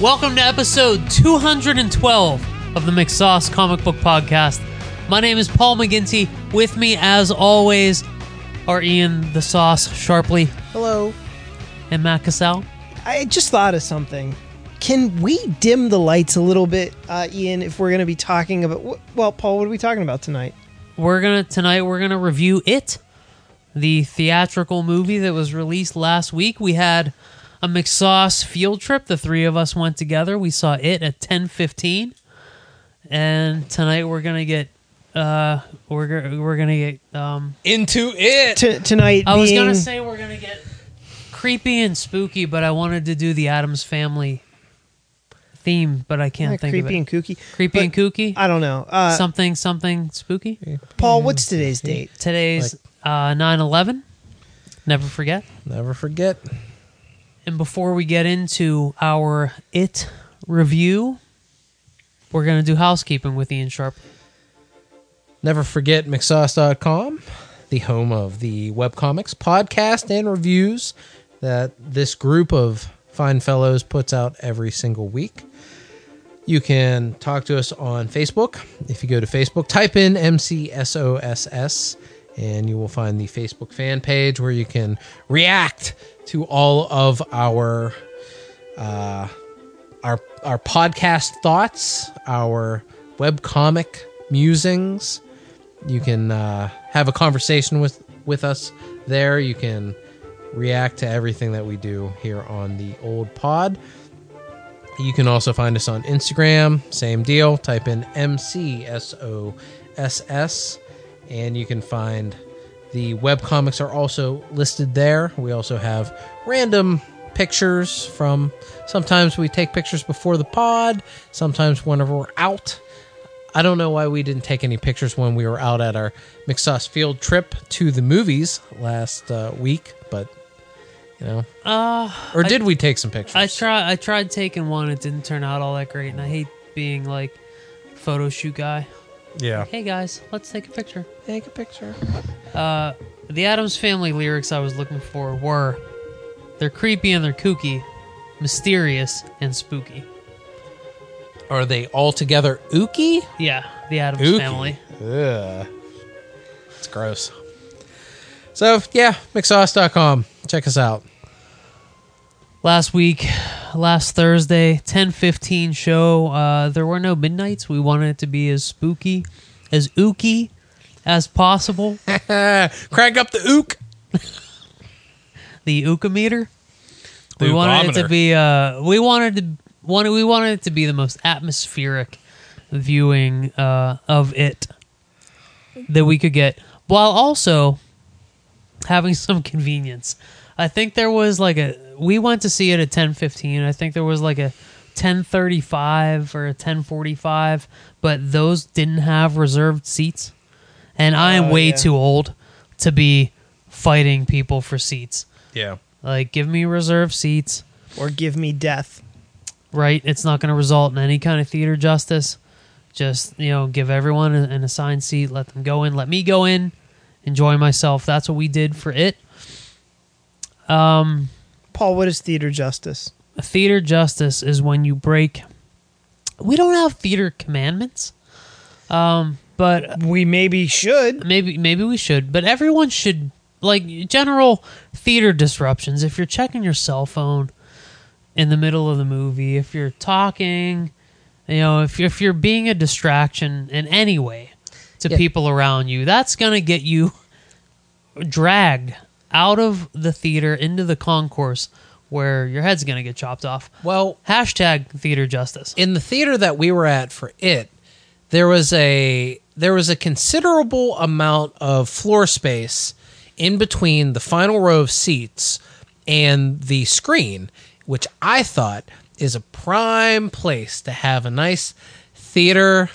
Welcome to episode 212 of the McSauce Comic Book Podcast. My name is Paul McGinty. With me, as always, are Ian the Sauce Sharpley Hello. and Matt Cassell. I just thought of something. Can we dim the lights a little bit, uh, Ian, if we're going to be talking about. wh- Well, Paul, what are we talking about tonight? We're gonna tonight. We're gonna review it, the theatrical movie that was released last week. We had a McSauce field trip. The three of us went together. We saw it at ten fifteen, and tonight we're gonna get. Uh, we're we're gonna get. Um, into it. T- tonight I was being. gonna say we're gonna get creepy and spooky, but I wanted to do the Addams Family theme, but I can't uh, think creepy of it. Creepy and kooky. creepy but and kooky. I don't know. Uh, something something spooky. Paul, what's today's date? Today's uh 9/11. Never forget. Never forget. And before we get into our it review, we're gonna do housekeeping with Ian Sharp. Never forget McSauce.com, the home of the webcomics, podcast, and reviews that this group of fine fellows puts out every single week. You can talk to us on Facebook. If you go to Facebook, type in MCSOSS, and you will find the Facebook fan page where you can react to all of our uh, our our podcast thoughts, our webcomic musings. You can uh, have a conversation with with us there. You can react to everything that we do here on the old pod. You can also find us on Instagram. Same deal. Type in MCSOSS, and you can find the webcomics are also listed there. We also have random pictures from sometimes we take pictures before the pod, sometimes whenever we're out. I don't know why we didn't take any pictures when we were out at our McSauce field trip to the movies last uh, week, but you know, Uh or did we take some pictures? I try I tried taking one, it didn't turn out all that great, and I hate being like photo shoot guy. Yeah. Hey guys, let's take a picture. Take a picture. Uh the Addams family lyrics I was looking for were they're creepy and they're kooky, mysterious and spooky. Are they all together ooky? Yeah, the Addams Ooky. family. Ugh. It's gross. So, yeah, McSauce.com. Check us out. Last week last thursday 10:15 show uh there were no midnights. We wanted it to be as spooky as ooky as possible. Crank up the ook. the ookometer. The we wanted it to be uh we wanted to wanted we wanted it to be the most atmospheric viewing uh of it that we could get while also having some convenience. I think there was like a we went to see it at 10:15 i think there was like a 10:35 or a 10:45 but those didn't have reserved seats and i am Oh, way yeah. too old to be fighting people for seats Yeah. like give me reserved seats Or give me death? right? It's not going to result in any kind of theater justice. Just you know, give everyone an an assigned seat, let them go in, let me go in, enjoy myself. That's what we did for it. Um, Paul, what is theater justice? theater justice is when you break. We don't have theater commandments, um, but We maybe should. maybe maybe we should. But everyone should like general theater disruptions. If you're checking your cell phone in the middle of the movie, if you're talking, you know, if you're, if you're being a distraction in any way to Yeah. people around you, that's gonna get you dragged out of the theater into the concourse where your head's gonna get chopped off. Well, Hashtag theater justice. in the theater that we were at for it, there was a there was a considerable amount of floor space in between the final row of seats and the screen, which I thought is a prime place to have a nice theater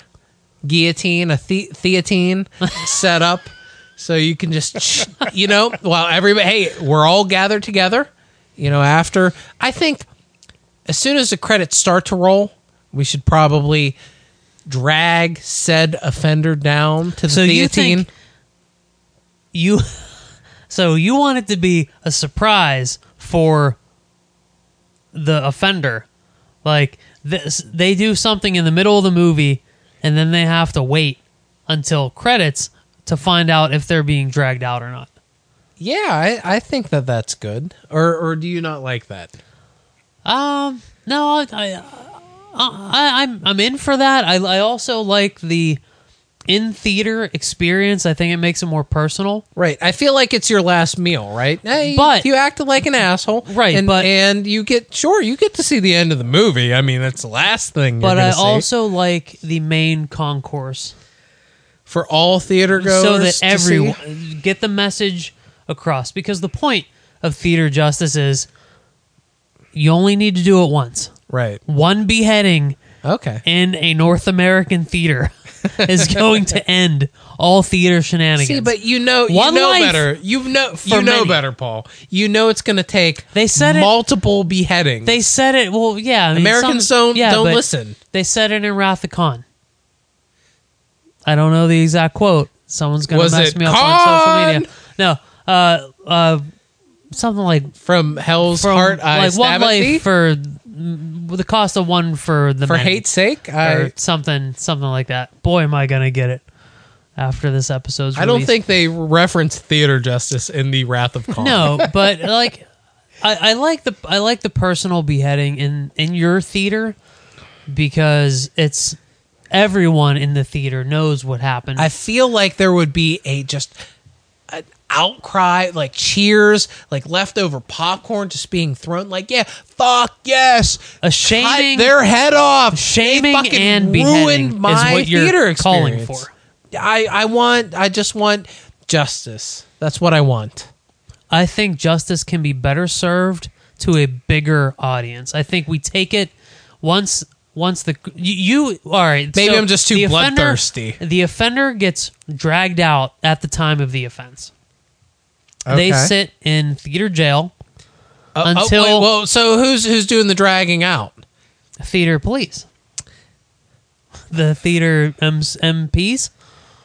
guillotine, a the- theatine set up so you can just you know, while everybody hey, we're all gathered together, you know, after I think as soon as the credits start to roll, we should probably drag said offender down to the So you think you so you want it to be a surprise for the offender. Like this, they do something in the middle of the movie, and then they have to wait until credits to find out if they're being dragged out or not. Yeah, I, I think that that's good. Or or do you not like that? Um, no, I, I, I I'm I'm in for that. I I also like the in theater experience. I think it makes it more personal. Right. I feel like it's your last meal, right? Hey, But- you acted like an asshole, Right, And, but- and you get sure you get to see the end of the movie. I mean, that's the last thing. But I see. also like the main concourse for all theater goers, so that to everyone see? get the message across because the point of theater justice is you only need to do it once. right? One beheading Okay. in a North American theater is going to end all theater shenanigans. See, but you know, you One know life better. You know, you know many. better, Paul. You know it's going to take. They said it- multiple beheadings. they said it. Well, yeah. I mean, Americans some- don't yeah, don't listen. They said it in Wrath of Khan. I don't know the exact quote. Someone's gonna Was mess it me up on social media. No, uh, uh, something like From Hell's from Heart, I like stab one at life thee. for the cost of one for the for many. hate's sake. or I something, something like that. Boy, am I gonna get it after this episode's. I don't think they reference theater justice in the Wrath of Khan. No, but like, I, I like the I like the personal beheading in in your theater because it's everyone in the theater knows what happened. I feel like there would be a just an outcry, like cheers, like leftover popcorn just being thrown. Like, yeah, fuck yes, A shaming- Cut their head off, shaming and beheading ruined is my what you're theater calling for. I I want, I just want justice. That's what I want. I think justice can be better served to a bigger audience. I think we take it once once the you, you all right. Maybe so I'm just too the offender- bloodthirsty. The offender gets dragged out at the time of the offense. They sit in theater jail Uh, oh, until- wait, well, so who's who's doing the dragging out? theater police. The theater MPs,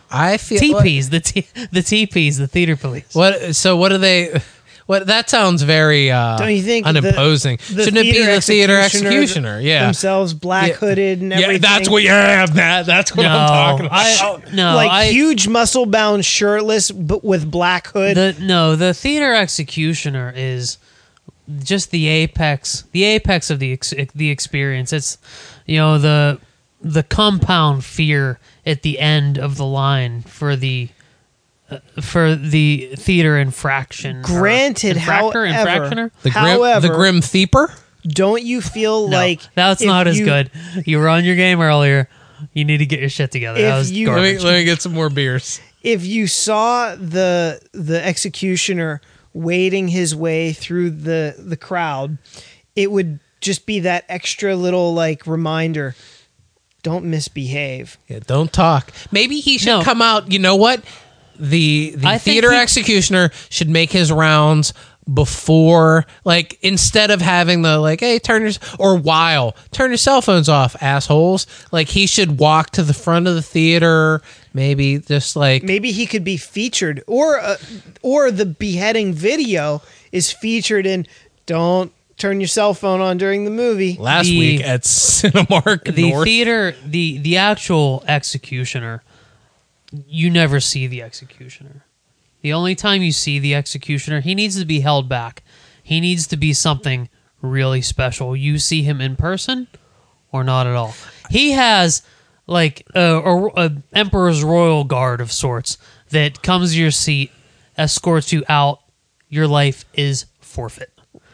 I feel TPs, the T, the TPs, the theater police. What? So what do they? What that sounds very uh, Don't you think unimposing? The Shouldn't it be the theater executioner executioner? Yeah, themselves black Yeah. hooded and yeah. That's what. Yeah, Matt. That's what No, I'm talking about. I, no, like I, huge muscle bound shirtless but with black hood. the no, the theater executioner is just the apex, the apex of the ex, the experience. It's you know the the compound fear at the end of the line for the for the theater infraction. Granted, however- infractioner. the grim, However- the grim thieper. Don't you feel No, like that's if not as good. You were on your game earlier. You need to get your shit together. That was you- Let me, garbage. let me get some more beers. if you saw the the executioner wading his way through the the crowd, it would just be that extra little like reminder. Don't misbehave. Yeah, don't talk. Maybe he should No. come out. You know what? The the I theater he- executioner should make his rounds before, like, instead of having the like, hey, turn your or while turn your cell phones off, assholes. Like, he should walk to the front of the theater. Maybe just like Maybe he could be featured, or uh, or the beheading video is featured in. Don't turn your cell phone on during the movie. last The- week at Cinemark the North. theater, the the actual executioner, you never see the executioner. The only time you see the executioner, he needs to be held back. He needs to be something really special. You see him in person, or not at all. He has like a, a, a emperor's royal guard of sorts that comes to your seat, escorts you out. Your life is forfeit.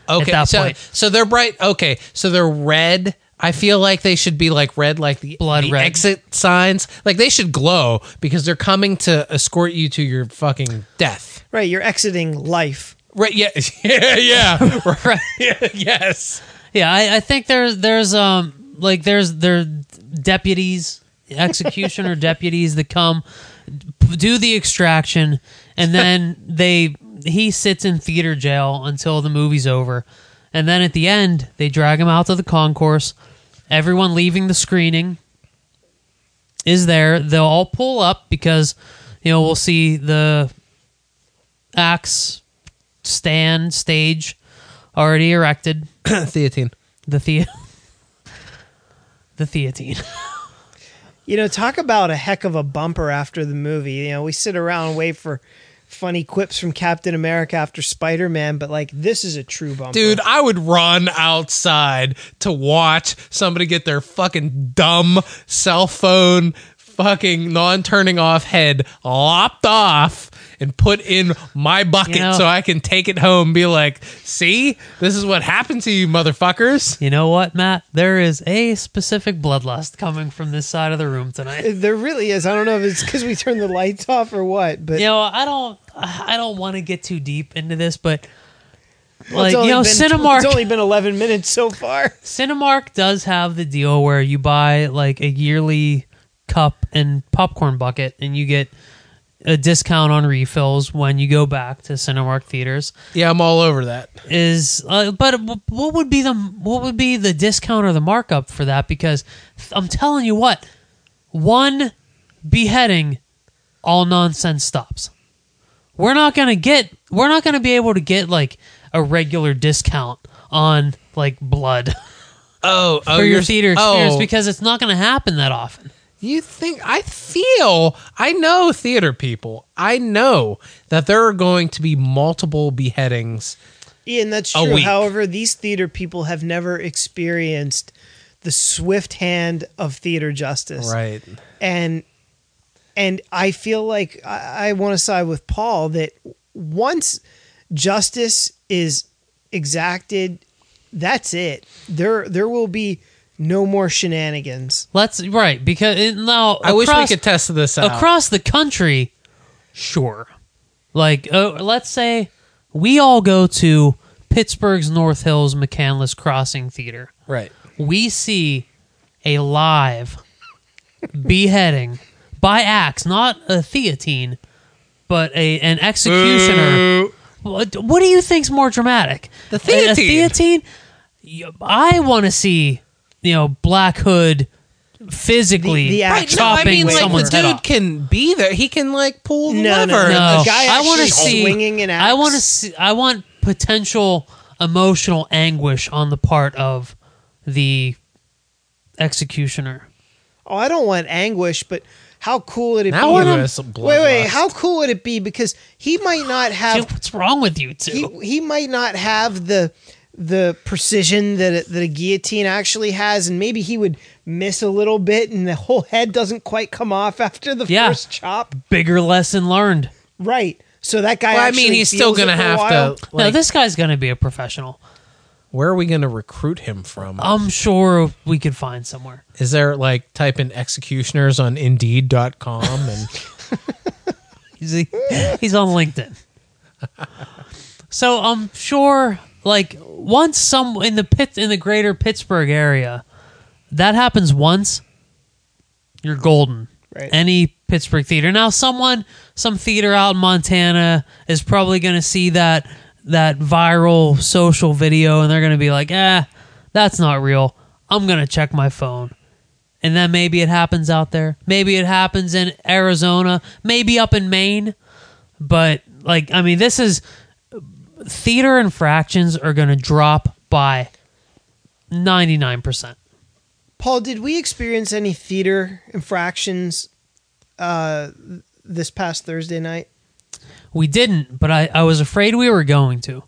Okay, so point. so they're bright. Okay, so they're red. I feel like they should be like red, like the Blood the red. exit signs. Like they should glow because they're coming to escort you to your fucking death. Right, you're exiting life. Right? Yeah, yeah, yeah. Right. yeah yes. Yeah, I, I think there's there's um like there's there deputies, executioner deputies that come do the extraction, and then they he sits in theater jail until the movie's over, and then at the end they drag him out to the concourse. Everyone leaving the screening is there. They'll all pull up because you know we'll see the axe stand stage already erected Theatine. the the the theatine. You know, talk about a heck of a bumper after the movie. You know, we sit around and wait for funny quips from Captain America after Spider Man, but like this is a true bumper. Dude, I would run outside to watch somebody get their fucking dumb cell phone fucking non turning off head lopped off and put in my bucket You know- so I can take it home and be like, see, this is what happened to you motherfuckers. you know what, Matt? There is a specific bloodlust coming from this side of the room tonight. Uh, there really is. I don't know if it's because we turned the lights off or what, but you know, I don't, I don't want to get too deep into this, but Well, like it's you know, been- Cinemark, It's only been 11 minutes so far. Cinemark does have the deal where you buy like a yearly cup and popcorn bucket, and you get a discount on refills when you go back to Cinemark theaters. Yeah, I'm all over that. Is uh, but what would be the what would be the discount or the markup for that? Because I'm telling you what, one beheading, all nonsense stops. We're not gonna get. We're not gonna be able to get like a regular discount on like blood Oh, oh for your theater experience oh, because it's not going to happen that often. You think I feel I know theater people. I know that there are going to be multiple beheadings. Ian, that's A true. However, these theater people have never experienced the swift hand of theater justice. Right. and and I feel like I, I want to side with Paul that once justice is exacted, that's it. There there will be no more shenanigans. Let's right because it, now I wish we across- could test this out. across the country. Sure, like uh, let's say we all go to Pittsburgh's North Hills McCandless Crossing Theater. right. We see a live beheading by axe, not a theatine, but a an executioner. What, what do you think's more dramatic? The A- theatine. A, theatine. Y- I want to see, you know, Black Hood physically The- the Right, actual no, I chopping mean, like the someone's head dude off. can be there. He can like pull the No, no, lever. No, A guy I want to see. swinging an I want to see. I want potential emotional anguish on the part of the executioner. Oh, I don't want anguish, but how cool would it Now be? we're if- gonna some wait, wait. bloodlust. How cool would it be? Because he might not have Dude, what's wrong with you two? he, he might not have the the precision that a, that a guillotine actually has, and maybe he would miss a little bit, and the whole head doesn't quite come off after the Yeah. first chop. Bigger lesson learned. Right. So that guy. Well, I mean, he's still gonna have while. to. no, this guy's gonna be a professional. where are we going to recruit him from? I'm sure we could find somewhere. Is there like type in executioners on Indeed.com and He's, he's on LinkedIn. So I'm sure, like once some in the pit in the greater Pittsburgh area, that happens once, you're golden. Right. Any Pittsburgh theater. Now, someone, some theater out in Montana is probably going to see that that viral social video, and they're going to be like, "Ah, that's not real. I'm going to check my phone." And then maybe it happens out there. Maybe it happens in Arizona. Maybe up in Maine. But like, I mean, this is theater infractions are going to drop by ninety nine percent. Paul, did we experience any theater infractions uh, this past Thursday night? We didn't, but I, I was afraid we were going to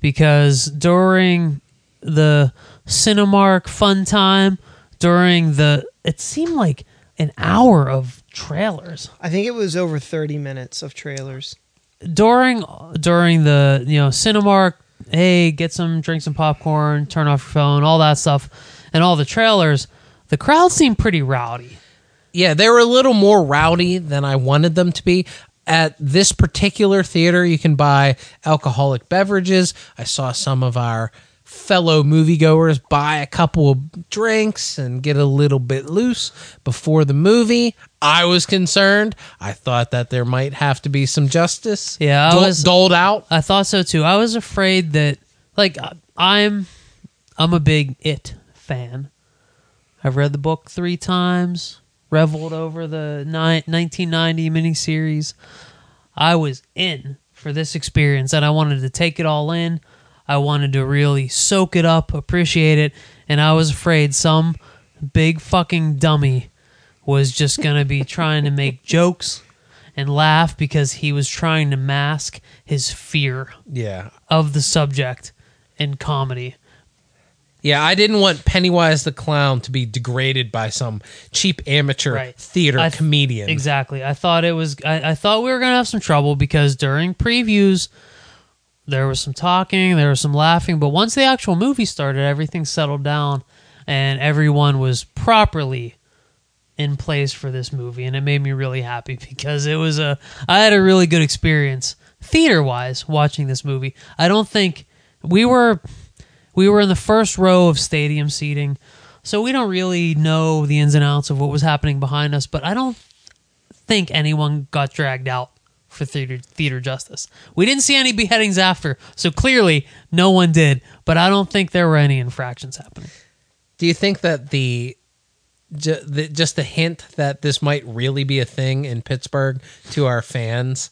because during the Cinemark fun time, during the it seemed like an hour of trailers. I think it was over thirty minutes of trailers. During during the you know Cinemark, hey, get some drink some popcorn, turn off your phone, all that stuff, and all the trailers, the crowd seemed pretty rowdy. Yeah, they were a little more rowdy than I wanted them to be. At this particular theater, you can buy alcoholic beverages. I saw some of our fellow moviegoers buy a couple of drinks and get a little bit loose before the movie. I was concerned. I thought that there might have to be some justice Yeah, I was- doled out. I thought so too. I was afraid that like I'm I'm a big it fan. I've read the book 3 times, reveled over the ni- 1990 miniseries. I was in for this experience and I wanted to take it all in. I wanted to really soak it up, appreciate it, and I was afraid some big fucking dummy was just going to be trying to make jokes and laugh because he was trying to mask his fear Yeah. of the subject in comedy. Yeah, I didn't want Pennywise the clown to be degraded by some cheap amateur Right. theater I th- comedian. Exactly. I thought it was. I, I thought we were gonna have some trouble because during previews there was some talking, there was some laughing, but once the actual movie started, everything settled down, and everyone was properly in place for this movie, and it made me really happy because it was a. I had a really good experience theater wise watching this movie. I don't think we were we were in the first row of stadium seating, so we don't really know the ins and outs of what was happening behind us. But I don't think anyone got dragged out for theater theater justice. We didn't see any beheadings after, so clearly no one did. But I don't think there were any infractions happening. Do you think that the, ju- the just the hint that this might really be a thing in Pittsburgh to our fans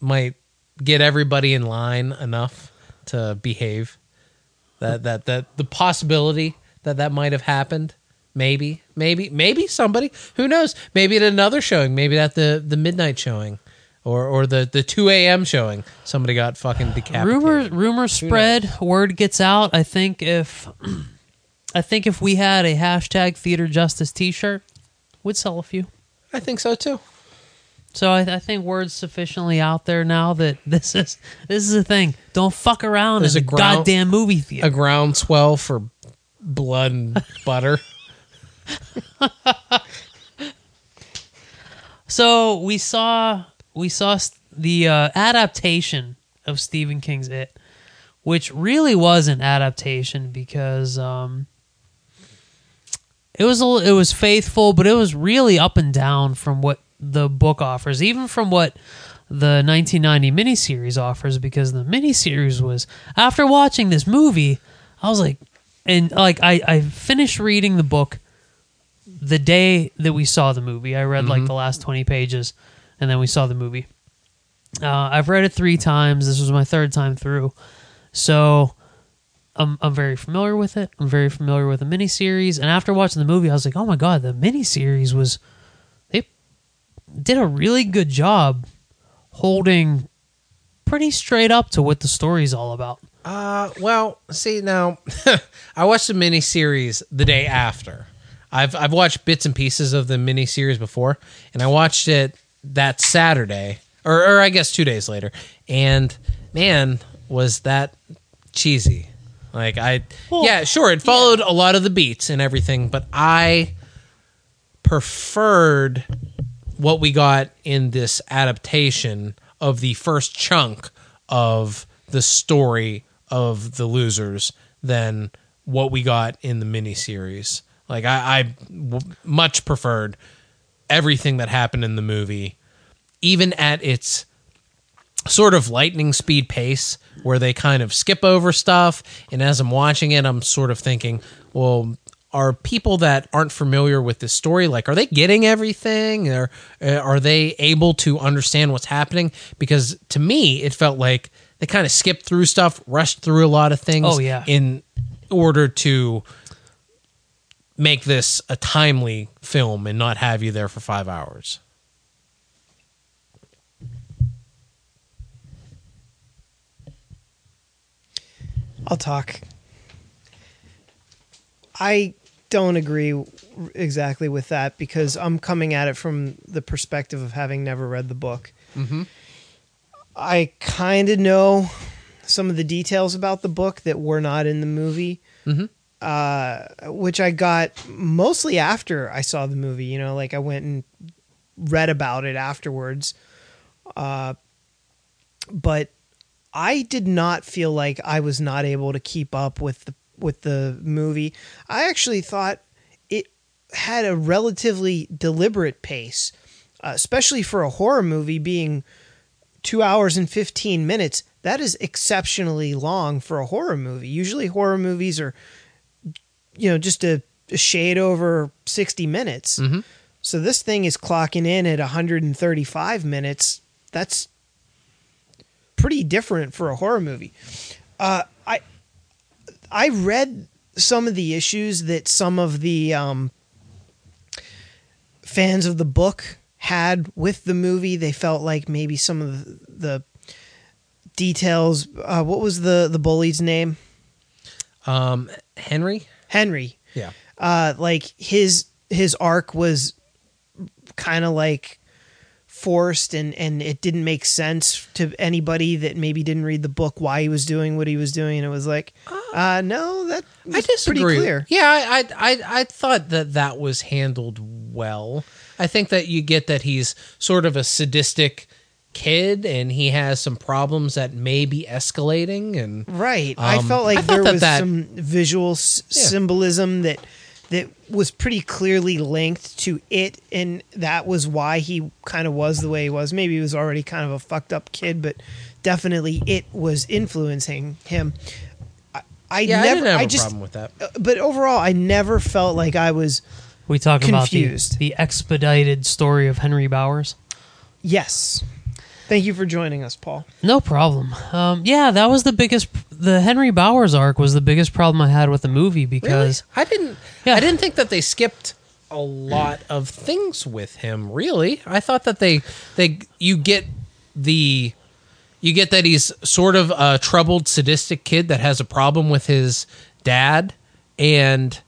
might get everybody in line enough to behave? That that that the possibility that that might have happened. Maybe, maybe, maybe somebody who knows. Maybe at another showing. Maybe at the the midnight showing, or or the the two a.m. showing. Somebody got fucking decapitated. Rumor rumors spread, word gets out. I think if I think if we had a hashtag theater justice T-shirt, would sell a few. I think so too. So I, I think word's sufficiently out there now that this is this is a thing. Don't fuck around There's in a the ground- goddamn movie theater. A groundswell for blood and butter. So we saw we saw the uh, adaptation of Stephen King's It, which really was an adaptation because um, it was a, it was faithful, but it was really up and down from what the book offers, even from what the 1990 miniseries offers. Because the miniseries was after watching this movie, I was like, and like I I finished reading the book the day that we saw the movie. I read like the last 20 pages and then we saw the movie. Uh, I've read it three times. This was my third time through. So I'm, I'm very familiar with it. I'm very familiar with the miniseries. And after watching the movie, I was like, oh my God, the miniseries was. They did a really good job holding pretty straight up to what the story's all about. Uh, well, see now, I watched the miniseries the day after. I've I've watched bits and pieces of the miniseries before, and I watched it that Saturday, or, or I guess two days later. And man, was that cheesy? Like I, Well, yeah, sure, it followed a lot of the beats and everything, but I preferred what we got in this adaptation of the first chunk of the story of the losers than what we got in the miniseries. Like I, I w- much preferred everything that happened in the movie, even at its sort of lightning speed pace where they kind of skip over stuff. And as i'm watching it i'm sort of thinking well are people that aren't familiar with this story like are they getting everything? Or uh, are they able to understand what's happening? Because to me it felt like they kind of skipped through stuff rushed through a lot of things Oh, yeah. in order to make this a timely film and not have you there for five hours I'll talk. I don't agree exactly with that because I'm coming at it from the perspective of having never read the book. Mm-hmm. I kind of know some of the details about the book that were not in the movie, mm-hmm. Which I got mostly after I saw the movie. You know, like I went and read about it afterwards. Uh, but I did not feel like I was not able to keep up with the with the movie. I actually thought it had a relatively deliberate pace, uh, especially for a horror movie being two hours and fifteen minutes. That is exceptionally long for a horror movie. Usually, horror movies are, you know, just a, a shade over sixty minutes. So this thing is clocking in at 135 minutes. That's pretty different for a horror movie. Uh, I I read some of the issues that some of the um, fans of the book had with the movie. They felt like maybe some of the, the details. Uh, what was the the bully's name? Um, Henry. Henry. Yeah. Uh, like his his arc was kind of like forced and and it didn't make sense to anybody that maybe didn't read the book why he was doing what he was doing and it was like uh no that I disagree. pretty clear Yeah, I, I I I thought that that was handled well. I think that you get that he's sort of a sadistic kid and he has some problems that may be escalating and Right. I Um, felt like I there that was that- some visual s- Yeah. symbolism that that was pretty clearly linked to it, and that was why he kind of was the way he was. Maybe he was already kind of a fucked up kid, but definitely it was influencing him. I, I yeah, never, I didn't have a just, problem with that. uh, but overall, I never felt like I was. We talk about the, the expedited story of Henry Bowers. Yes. Thank you for joining us, Paul. No problem. Um, yeah, that was the biggest. The Henry Bowers arc was the biggest problem I had with the movie because Really? I didn't. Yeah. I didn't think that they skipped a lot of things with him. Really, I thought that they they you get the you get that he's sort of a troubled, sadistic kid that has a problem with his dad, and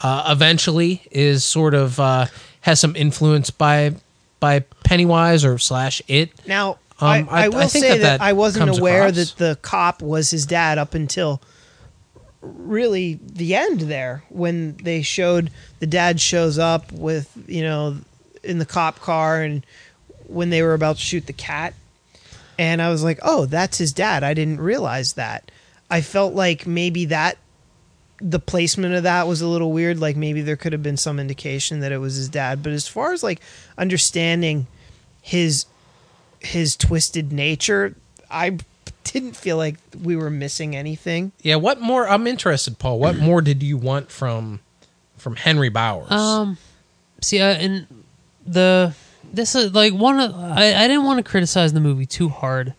uh, eventually is sort of uh, has some influence by by Pennywise or slash it. Now, Um, I, I- I, I will think say that that, that I wasn't aware across. that the cop was his dad up until really the end there when they showed the dad shows up with, you know, in the cop car and when they were about to shoot the cat. And I was like, oh, that's his dad. I didn't realize that. I felt like maybe that the placement of that was a little weird. Like maybe there could have been some indication that it was his dad. But as far as like understanding his his twisted nature, I didn't feel like we were missing anything. Yeah, what more? I'm interested, Paul. What more did you want from from Henry Bowers? Um, see, uh, and the this is like one of I, I didn't want to criticize the movie too hard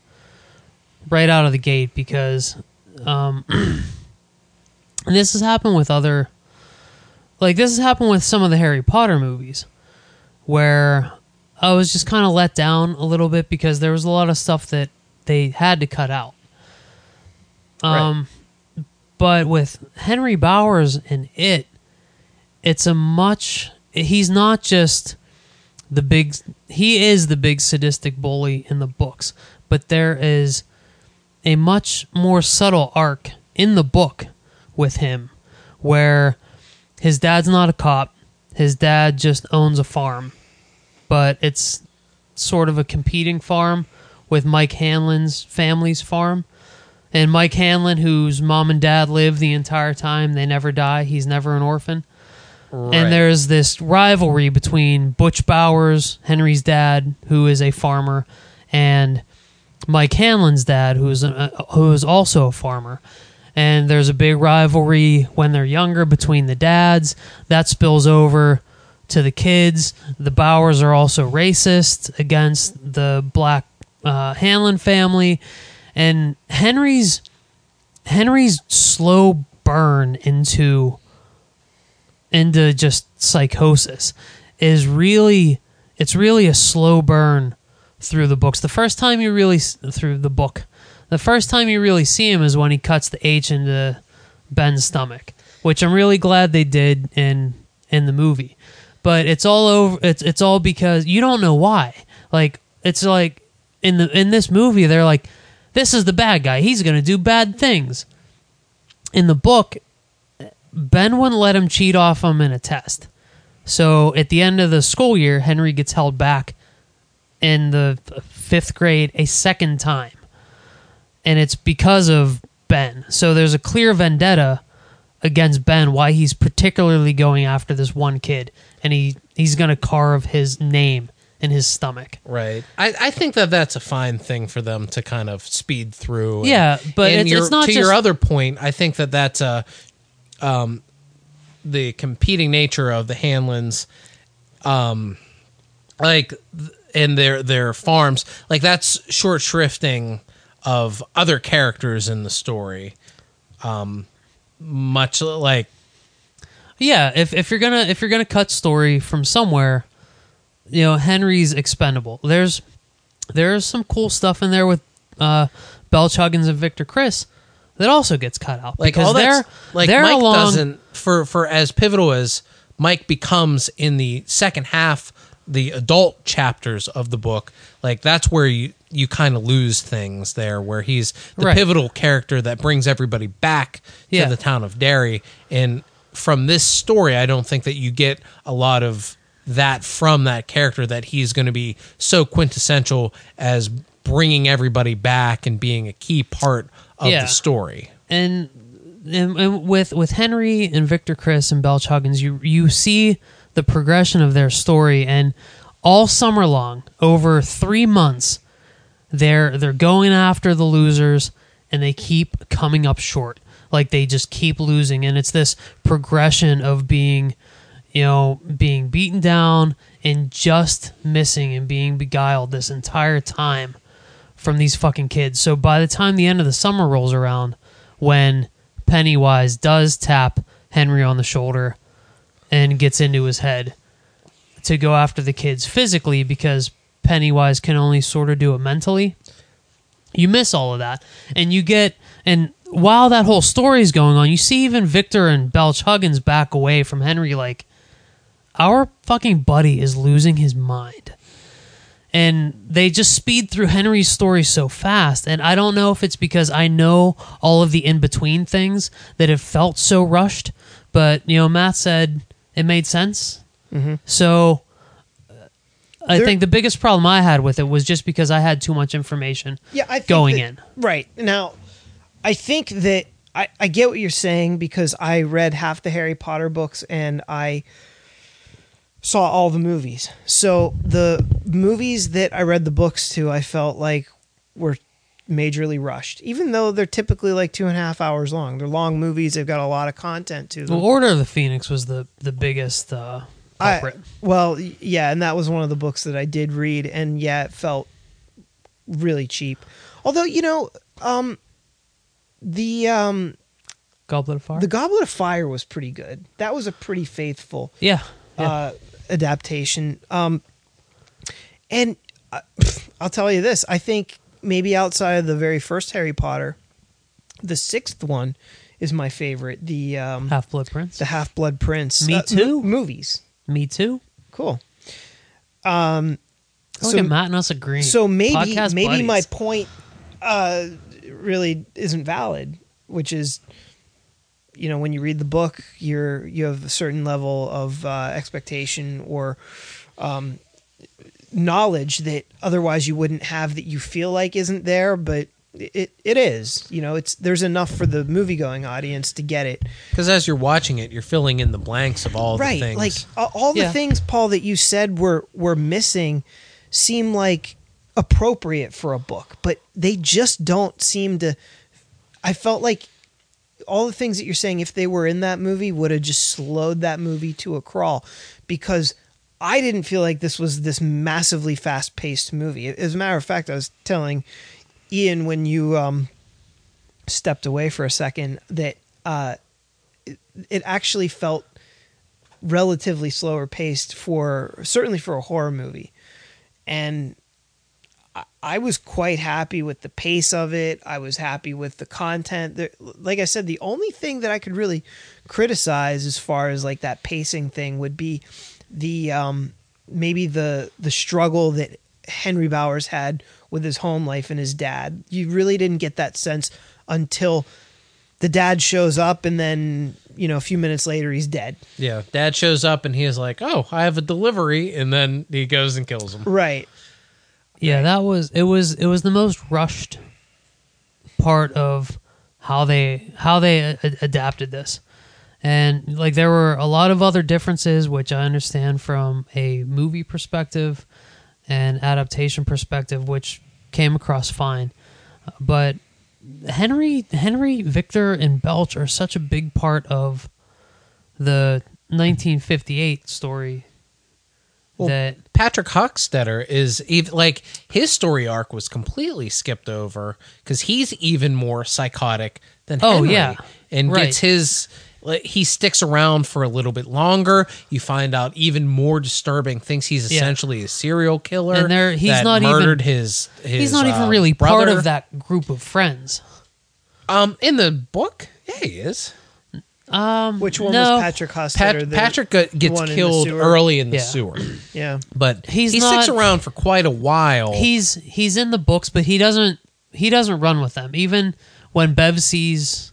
right out of the gate because um, and this has happened with other like this has happened with some of the Harry Potter movies where I was just kind of let down a little bit because there was a lot of stuff that they had to cut out. Um, but with Henry Bowers and it, it's a much he's not just the big he is the big sadistic bully in the books but there is a much more subtle arc in the book with him where his dad's not a cop his dad just owns a farm but it's sort of a competing farm with Mike Hanlon's family's farm and Mike Hanlon whose mom and dad live the entire time they never die he's never an orphan Right. and there's this rivalry between Butch Bowers, Henry's dad, who is a farmer, and Mike Hanlon's dad, who is a, who is also a farmer. And there's a big rivalry when they're younger between the dads. That spills over to the kids. The Bowers are also racist against the black uh, Hanlon family, and Henry's Henry's slow burn into into just psychosis is really it's really a slow burn through the books. The first time you really through the book, the first time you really see him is when he cuts the H into Ben's stomach, which I'm really glad they did in in the movie. But it's all over. It's it's all because you don't know why. Like it's like in the in this movie they're like, this is the bad guy. He's gonna do bad things. In the book, Ben wouldn't let him cheat off him in a test. So at the end of the school year, Henry gets held back in the fifth grade a second time. And it's because of Ben. So there's a clear vendetta against Ben why he's particularly going after this one kid. And he, he's going to carve his name in his stomach. Right. I, I think that that's a fine thing for them to kind of speed through. and- Yeah, but it's- your- it's not to your other point. I think that that's uh, um, the competing nature of the Hanlons, um, like and their their farms. Like that's short shrifting of other characters in the story. Um, much like Yeah, if if you're gonna if you're gonna cut story from somewhere, you know Henry's expendable. There's there's some cool stuff in there with uh, Belch Huggins and Victor Criss that also gets cut out like because they're like they're Mike along. doesn't for for as pivotal as Mike becomes in the second half the adult chapters of the book like that's where you you kind of lose things there where he's the Right. pivotal character that brings everybody back Yeah. to the town of Derry and from this story I don't think that you get a lot of that from that character that he's going to be so quintessential as bringing everybody back and being a key part of Yeah. the story. and, and, and with with Henry and Victor Criss and Belch Huggins, you you see the progression of their story, and all summer long, over three months, they're they're going after the losers, and they keep coming up short. Like they just keep losing, and it's this progression of being, you know, being beaten down and just missing and being beguiled this entire time from these fucking kids. So by the time the end of the summer rolls around, when Pennywise does tap Henry on the shoulder and gets into his head to go after the kids physically because Pennywise can only sort of do it mentally, you miss all of that. And you get, and while that whole story is going on, you see even Victor and Belch Huggins back away from Henry like, our fucking buddy is losing his mind and they just speed through Henry's story so fast. And I don't know if it's because I know all of the in between things that have felt so rushed, but you know, Matt said it made sense. So uh, I There- think the biggest problem I had with it was just because I had too much information Yeah, I think going that- in. Right. Now, I think that I, I get what you're saying because I read half the Harry Potter books and I saw all the movies. So the movies that I read the books to, I felt like were majorly rushed, even though they're typically like two and a half hours long. They're long movies. They've got a lot of content to them. Well, Order of the Phoenix was the the biggest uh, I, well, yeah, and that was one of the books that I did read, and yeah, it felt really cheap. Although you know, um, the um, Goblet of Fire. the Goblet of Fire was pretty good. That was a pretty faithful yeah, yeah. uh, adaptation. Um, and I, I'll tell you this: I think maybe outside of the very first Harry Potter, the sixth one is my favorite. The um, Half Blood Prince. the Half Blood Prince. Me Uh, too. mo- movies. Me too. Cool. Um, Look so at Matt and us agreeing. so maybe Podcast maybe my point uh, really isn't valid, which is you know when you read the book, you're you have a certain level of uh, expectation or um, knowledge that otherwise you wouldn't have that you feel like isn't there, but it it is. You know, it's there's enough for the movie going audience to get it. Because as you're watching it, you're filling in the blanks of all right the things. like all the Yeah. things paul that you said were were missing seem like appropriate for a book but they just don't seem to i felt like all the things that you're saying if they were in that movie would have just slowed that movie to a crawl because i didn't feel like this was this massively fast-paced movie as a matter of fact i was telling ian when you um stepped away for a second that uh it, it actually felt relatively slower paced for certainly for a horror movie and I- I was quite happy with the pace of it. I was happy with the content. There, like I said, the only thing that I could really criticize as far as like that pacing thing would be the um, maybe the the struggle that Henry Bowers had with his home life and his dad. You really didn't get that sense until the dad shows up and then you know a few minutes later he's dead. yeah, dad shows up and he is like, "Oh, I have a delivery," and then he goes and kills him. Right. Yeah, that was it. Was it was the most rushed part of how they how they a- adapted this, and like there were a lot of other differences, which I understand from a movie perspective and adaptation perspective, which came across fine, but Henry Henry Victor and Belch are such a big part of the 1958 story Well, that Patrick Hockstetter is even like his story arc was completely skipped over because he's even more psychotic than Oh, Henry. yeah. and Right. gets his. Like, He sticks around for a little bit longer. You find out even more disturbing things. He's Yeah. essentially a serial killer. And there- he's that not even- murdered his, his. He's not even uh, really part of that group of friends. Um, in the book, yeah, he is. Um, Which one no, was Patrick Hockstetter? Pat, Patrick got- gets one in killed early in the Yeah. sewer, Yeah. but He's he sticks around for quite a while. He's he's in the books, but he doesn't he doesn't run with them. Even when Bev sees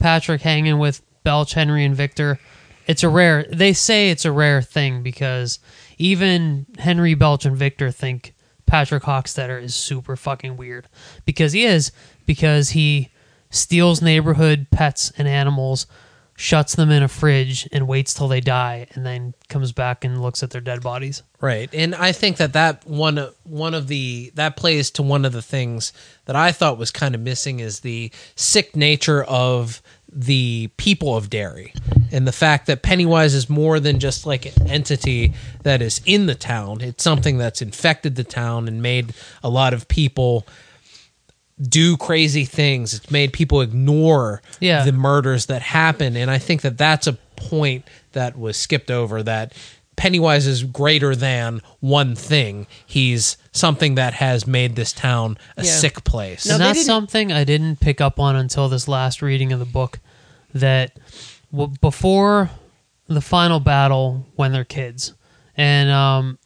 Patrick hanging with Belch, Henry, and Victor, it's a rare. They say it's a rare thing because even Henry, Belch, and Victor think Patrick Hockstetter is super fucking weird because he is because he steals neighborhood pets and animals. Shuts them in a fridge and waits till they die, and then comes back and looks at their dead bodies. Right, and I think that that one one of the that plays to one of the things that I thought was kind of missing is the sick nature of the people of Derry, and the fact that Pennywise is more than just like an entity that is in the town. It's something that's infected the town and made a lot of people do crazy things. It's made people ignore Yeah. the murders that happen, and I think that that's a point that was skipped over. That Pennywise is greater than one thing. He's something that has made this town a Yeah. sick place. No, and they that's didn't- something I didn't pick up on until this last reading of the book. That w- before the final battle, when they're kids, and um,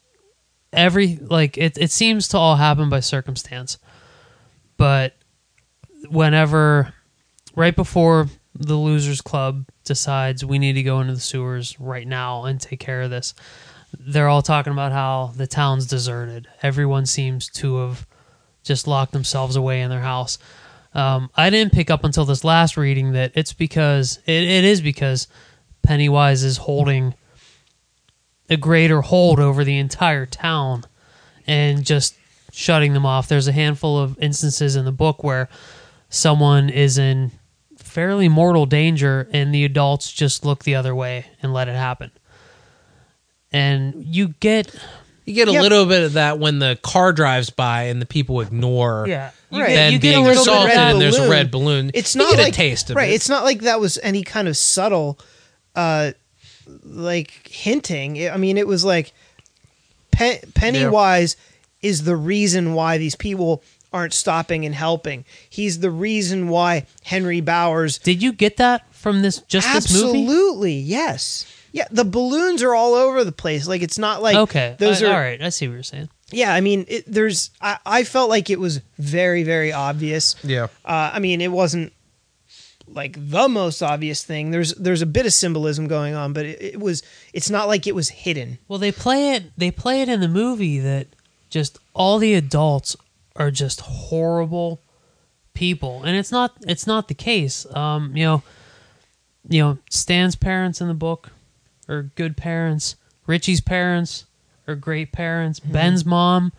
every like it, it seems to all happen by circumstance. But whenever, right before the losers club decides we need to go into the sewers right now and take care of this, they're all talking about how the town's deserted. Everyone seems to have just locked themselves away in their house. Um, I didn't pick up until this last reading that it's because it, it is because Pennywise is holding a greater hold over the entire town and just shutting them off. There's a handful of instances in the book where someone is in fairly mortal danger and the adults just look the other way and let it happen. And you get you get a Yeah. little bit of that when the car drives by and the people ignore. yeah, you Right. Then you get a being little bit of assaulted and there's a red balloon. It's You not get like a taste of right. it. It's not like that was any kind of subtle, uh, like hinting. I mean, it was like Pe- Pennywise is the reason why these people aren't stopping and helping. He's the reason why Henry Bowers. Did you get that from this just this movie? Absolutely, yes. Yeah, the balloons are all over the place. Like it's not like okay, Those I- are all right. I see what you're saying. yeah. I mean, it, there's. I, I felt like it was very, very obvious. yeah. Uh, I mean, it wasn't like the most obvious thing. There's there's a bit of symbolism going on, but it, it was. It's not like it was hidden. Well, they play it. They play it in the movie that just all the adults are just horrible people, and it's not. It's not the case. Um, you know, you know, Stan's parents in the book are good parents. Richie's parents are great parents. Ben's mom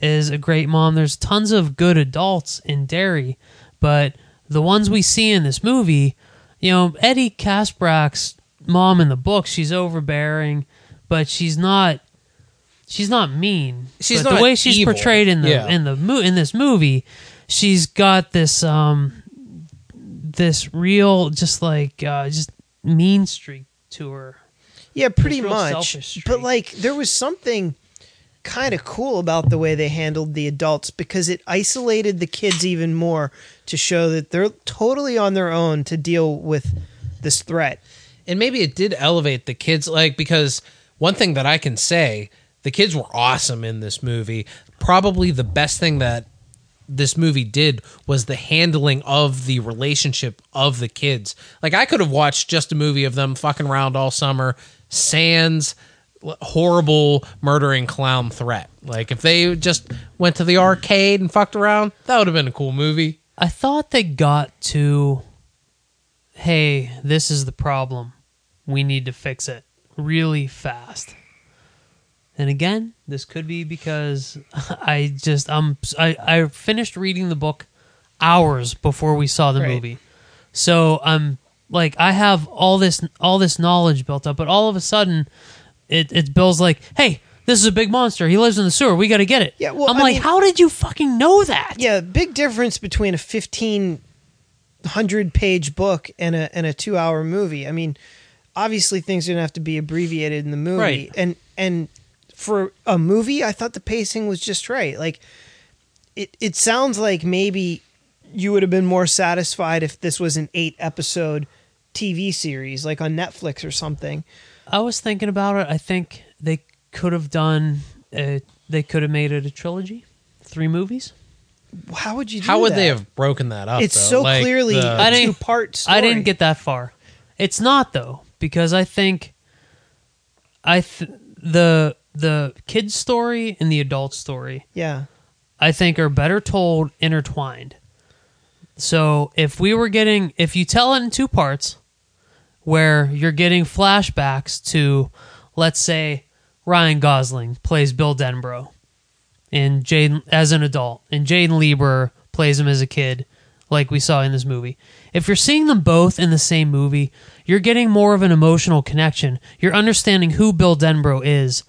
is a great mom. There's tons of good adults in Derry, but the ones we see in this movie, you know, Eddie Kaspbrak's mom in the book, she's overbearing, but she's not. She's not mean. She's but not the way she's evil. portrayed in the Yeah. in the mo- in this movie. She's got this um this real just like uh just mean streak to her. Yeah, pretty much. But like, there was something kind of cool about the way they handled the adults because it isolated the kids even more to show that they're totally on their own to deal with this threat. and maybe it did elevate the kids like because one thing that i can say the kids were awesome in this movie. Probably the best thing that this movie did was the handling of the relationship of the kids. Like i could have watched just a movie of them fucking around all summer. Sans horrible murdering clown threat. Like if they just went to the arcade and fucked around that would have been a cool movie. I thought they got to hey, this is the problem. We need to fix it really fast. And again, this could be because I just um I, I finished reading the book hours before we saw the Right. movie. So I'm like I have all this all this knowledge built up, but all of a sudden it it's Bill's like, "Hey, this is a big monster. He lives in the sewer. We got to get it." Yeah, well, I'm I like, mean- "How did you fucking know that?" Yeah, big difference between a 15 hundred page book and a and a two hour movie. I mean, obviously things are gonna have to be abbreviated in the movie, Right. and and for a movie, I thought the pacing was just right. Like, it it sounds like maybe you would have been more satisfied if this was an eight episode TV series, like on Netflix or something. I was thinking about it. I think they could have done. A, they could have made it a trilogy, three movies. How would you? do How would they have broken that up? It's though? so Like, clearly the- I a didn't- two part story. I didn't get that far. It's not though because I think I th- the the kid's story and the adult story Yeah. I think are better told intertwined. So if we were getting if you tell it in two parts where you're getting flashbacks to let's say Ryan Gosling plays Bill Denbrough and Jaden as an adult and Jaeden Lieber plays him as a kid like we saw in this movie. If you're seeing them both in the same movie, you're getting more of an emotional connection. You're understanding who Bill Denbrough is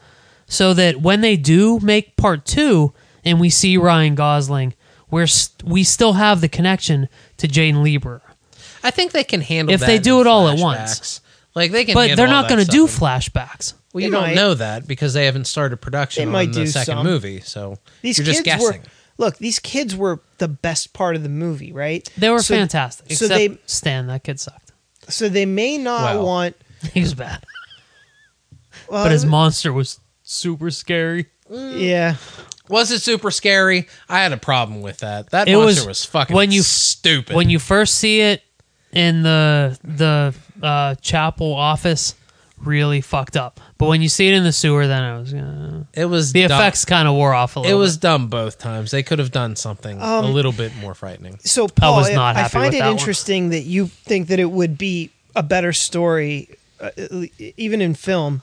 so that when they do make part 2 and we see Ryan Gosling, we're st- we still have the connection to Jane Lieber. I think they can handle If that they do it all at once. Like they can, But handle they're not going to do flashbacks. Well, you They don't might. know that because they haven't started They production might on the do second some. movie. So These you're kids just guessing. were look. These kids were the best part of the movie, right? They were So- fantastic. so Except they- Stan, that kid sucked. So they may not Well. want. He was bad. Well, But his monster was super scary. yeah. Was it super scary? I had a problem with that. That It monster was- was, fucking when you- stupid. When you first see it in the the uh, chapel office, really fucked up. But when you see it in the sewer, then I was uh, it was the dumb. effects kind of wore off a little. It was bit. dumb both times. They could have done something a Um, little bit more frightening. So Paul, was not I happy find with it that one. interesting that you think that it would be a better story, uh, even in film,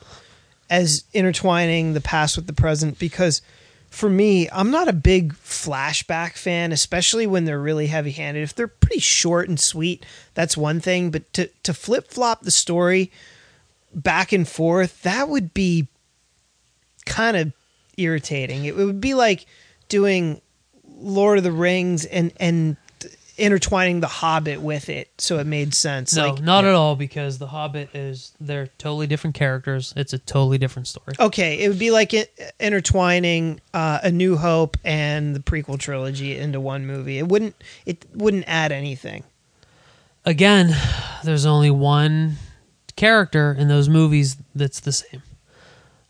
as intertwining the past with the present. Because for me, I'm not a big flashback fan, especially when they're really heavy-handed. If they're pretty short and sweet, that's one thing. But to to flip flop the story back and forth, that would be kind of irritating. It would be like doing Lord of the Rings and and intertwining the Hobbit with it, so it made sense. no, like, not at all. Because the Hobbit is they're totally different characters. It's a totally different story. okay, it would be like it, intertwining uh, A New Hope and the prequel trilogy into one movie. It wouldn't it wouldn't add anything. Again, there's only one character in those movies that's the same.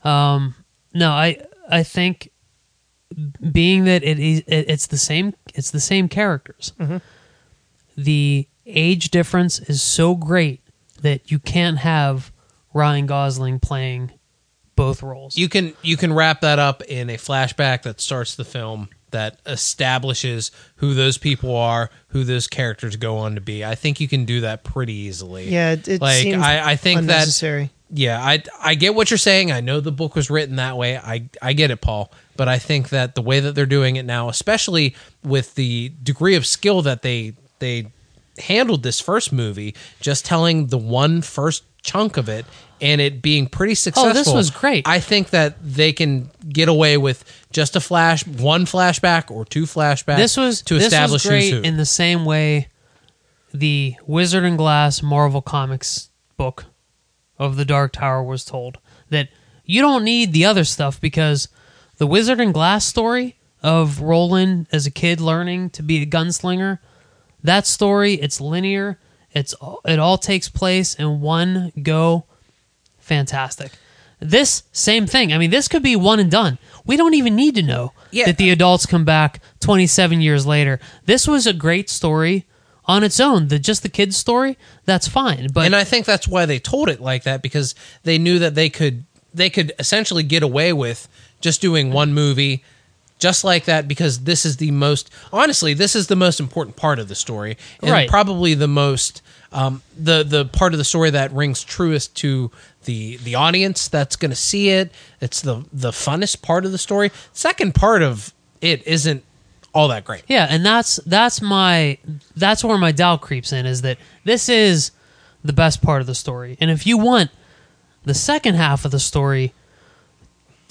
Um, no, I I think being that it is it, it's the same it's the same characters. The age difference is so great that you can't have Ryan Gosling playing both roles. You can you can wrap that up in a flashback that starts the film that establishes who those people are, who those characters go on to be. I think you can do that pretty easily. Yeah, it, it like seems I, I think that unnecessary. yeah, I I get what you're saying. I know the book was written that way. I I get it, Paul. But I think that the way that they're doing it now, especially with the degree of skill that they they handled this first movie, just telling the one first chunk of it and it being pretty successful. Oh, this was great. I think that they can get away with just a flash, one flashback or two flashbacks. this was to this establish was great in the same way the Wizard and Glass Marvel Comics book of the Dark Tower was told that you don't need the other stuff because the Wizard and Glass story of Roland as a kid learning to be a gunslinger that story it's linear. It's it all takes place in one go. Fantastic. This same thing. I mean this could be one and done. We don't even need to know Yeah. that the adults come back 27 years later. This was a great story on its own. The just the kids story that's fine but and I think that's why they told it like that because they knew that they could they could essentially get away with just doing one movie just like that because this is the most honestly this is the most important part of the story and Right. probably the most um, the the part of the story that rings truest to the the audience that's going to see it it's the the funnest part of the story second part of it isn't all that great Yeah, and that's that's my that's where my doubt creeps in is that this is the best part of the story. And if you want the second half of the story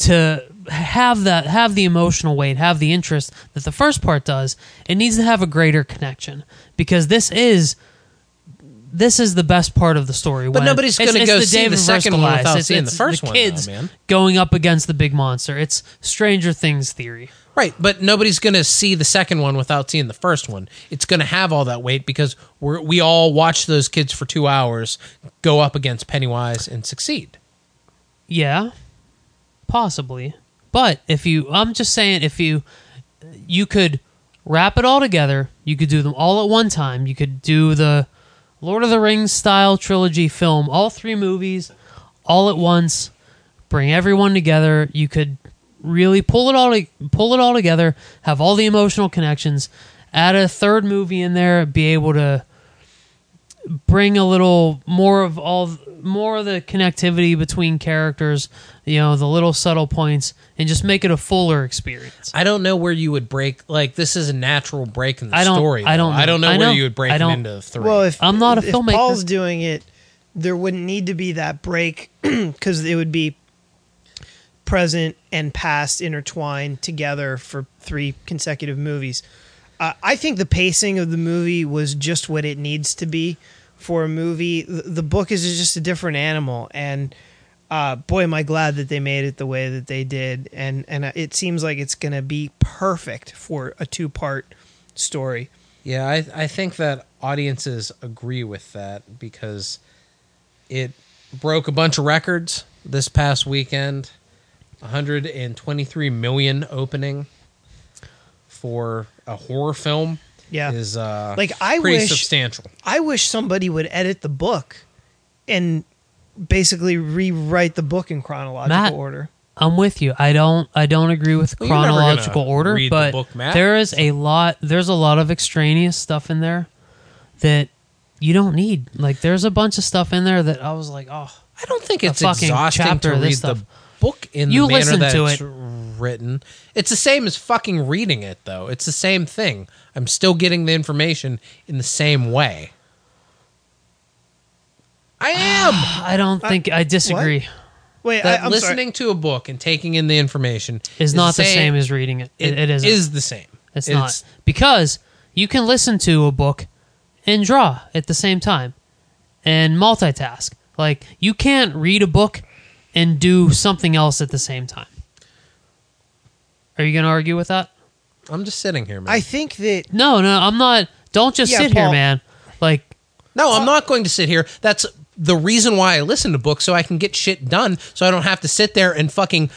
to have that have the emotional weight, have the interest that the first part does, it needs to have a greater connection because this is this is the best part of the story. But when- nobody's gonna go the see David the second one without It's- seeing the first the one, kids man. going up against the big monster. It's Stranger Things theory. Right, but nobody's going to see the second one without seeing the first one. It's going to have all that weight because we're, we all watch those kids for two hours go up against Pennywise and succeed. Yeah, possibly. But if you, I'm just saying, if you, you could wrap it all together. You could do them all at one time. You could do the Lord of the Rings style trilogy film, all three movies, all at once. Bring everyone together. You could really pull it all, pull it all together. Have all the emotional connections. Add a third movie in there. Be able to bring a little more of all more of the connectivity between characters you know the little subtle points and just make it a fuller experience I don't know where you would break. Like this is a natural break in the I don't- story. I don't though. I don't know I where know. you would break I them don't- into three. Well, if I'm not a if filmmaker. Paul's doing it, there wouldn't need to be that break because it would be present and past intertwined together for three consecutive movies. Uh, I think the pacing of the movie was just what it needs to be for a movie. The, the book is just a different animal, and uh, boy, am I glad that they made it the way that they did. And and uh, it seems like it's going to be perfect for a two part story. Yeah, I I think that audiences agree with that because it broke a bunch of records this past weekend. 123 million opening for a horror film Yeah. is uh Like, I pretty wish- substantial. I wish somebody would edit the book and basically rewrite the book in chronological Matt, order. i'm with you i don't i don't agree with Well, you're never gonna chronological order read the but book, Matt. there is a lot there's a lot of extraneous stuff in there that you don't need like there's a bunch of stuff in there that i was like oh I don't think it's fucking exhausting chapter to read this the stuff. Book in You the manner listen that to it's it. written. It's the same as fucking reading it, though. It's the same thing. I'm still getting the information in the same way. I am. i don't think i disagree Wait, I, I'm listening to a book and taking in the information is not the same as reading it it, it isn't is the same. It's, not because you can listen to a book and draw at the same time and multitask. Like you can't read a book and do something else at the same time. Are you going to argue with that? I'm just sitting here, man. I think that No, no, I'm not. Don't just Yeah, sit here, Paul. man. Like No, I'm not going to sit here. That's the reason why I listen to books so I can get shit done so I don't have to sit there and fucking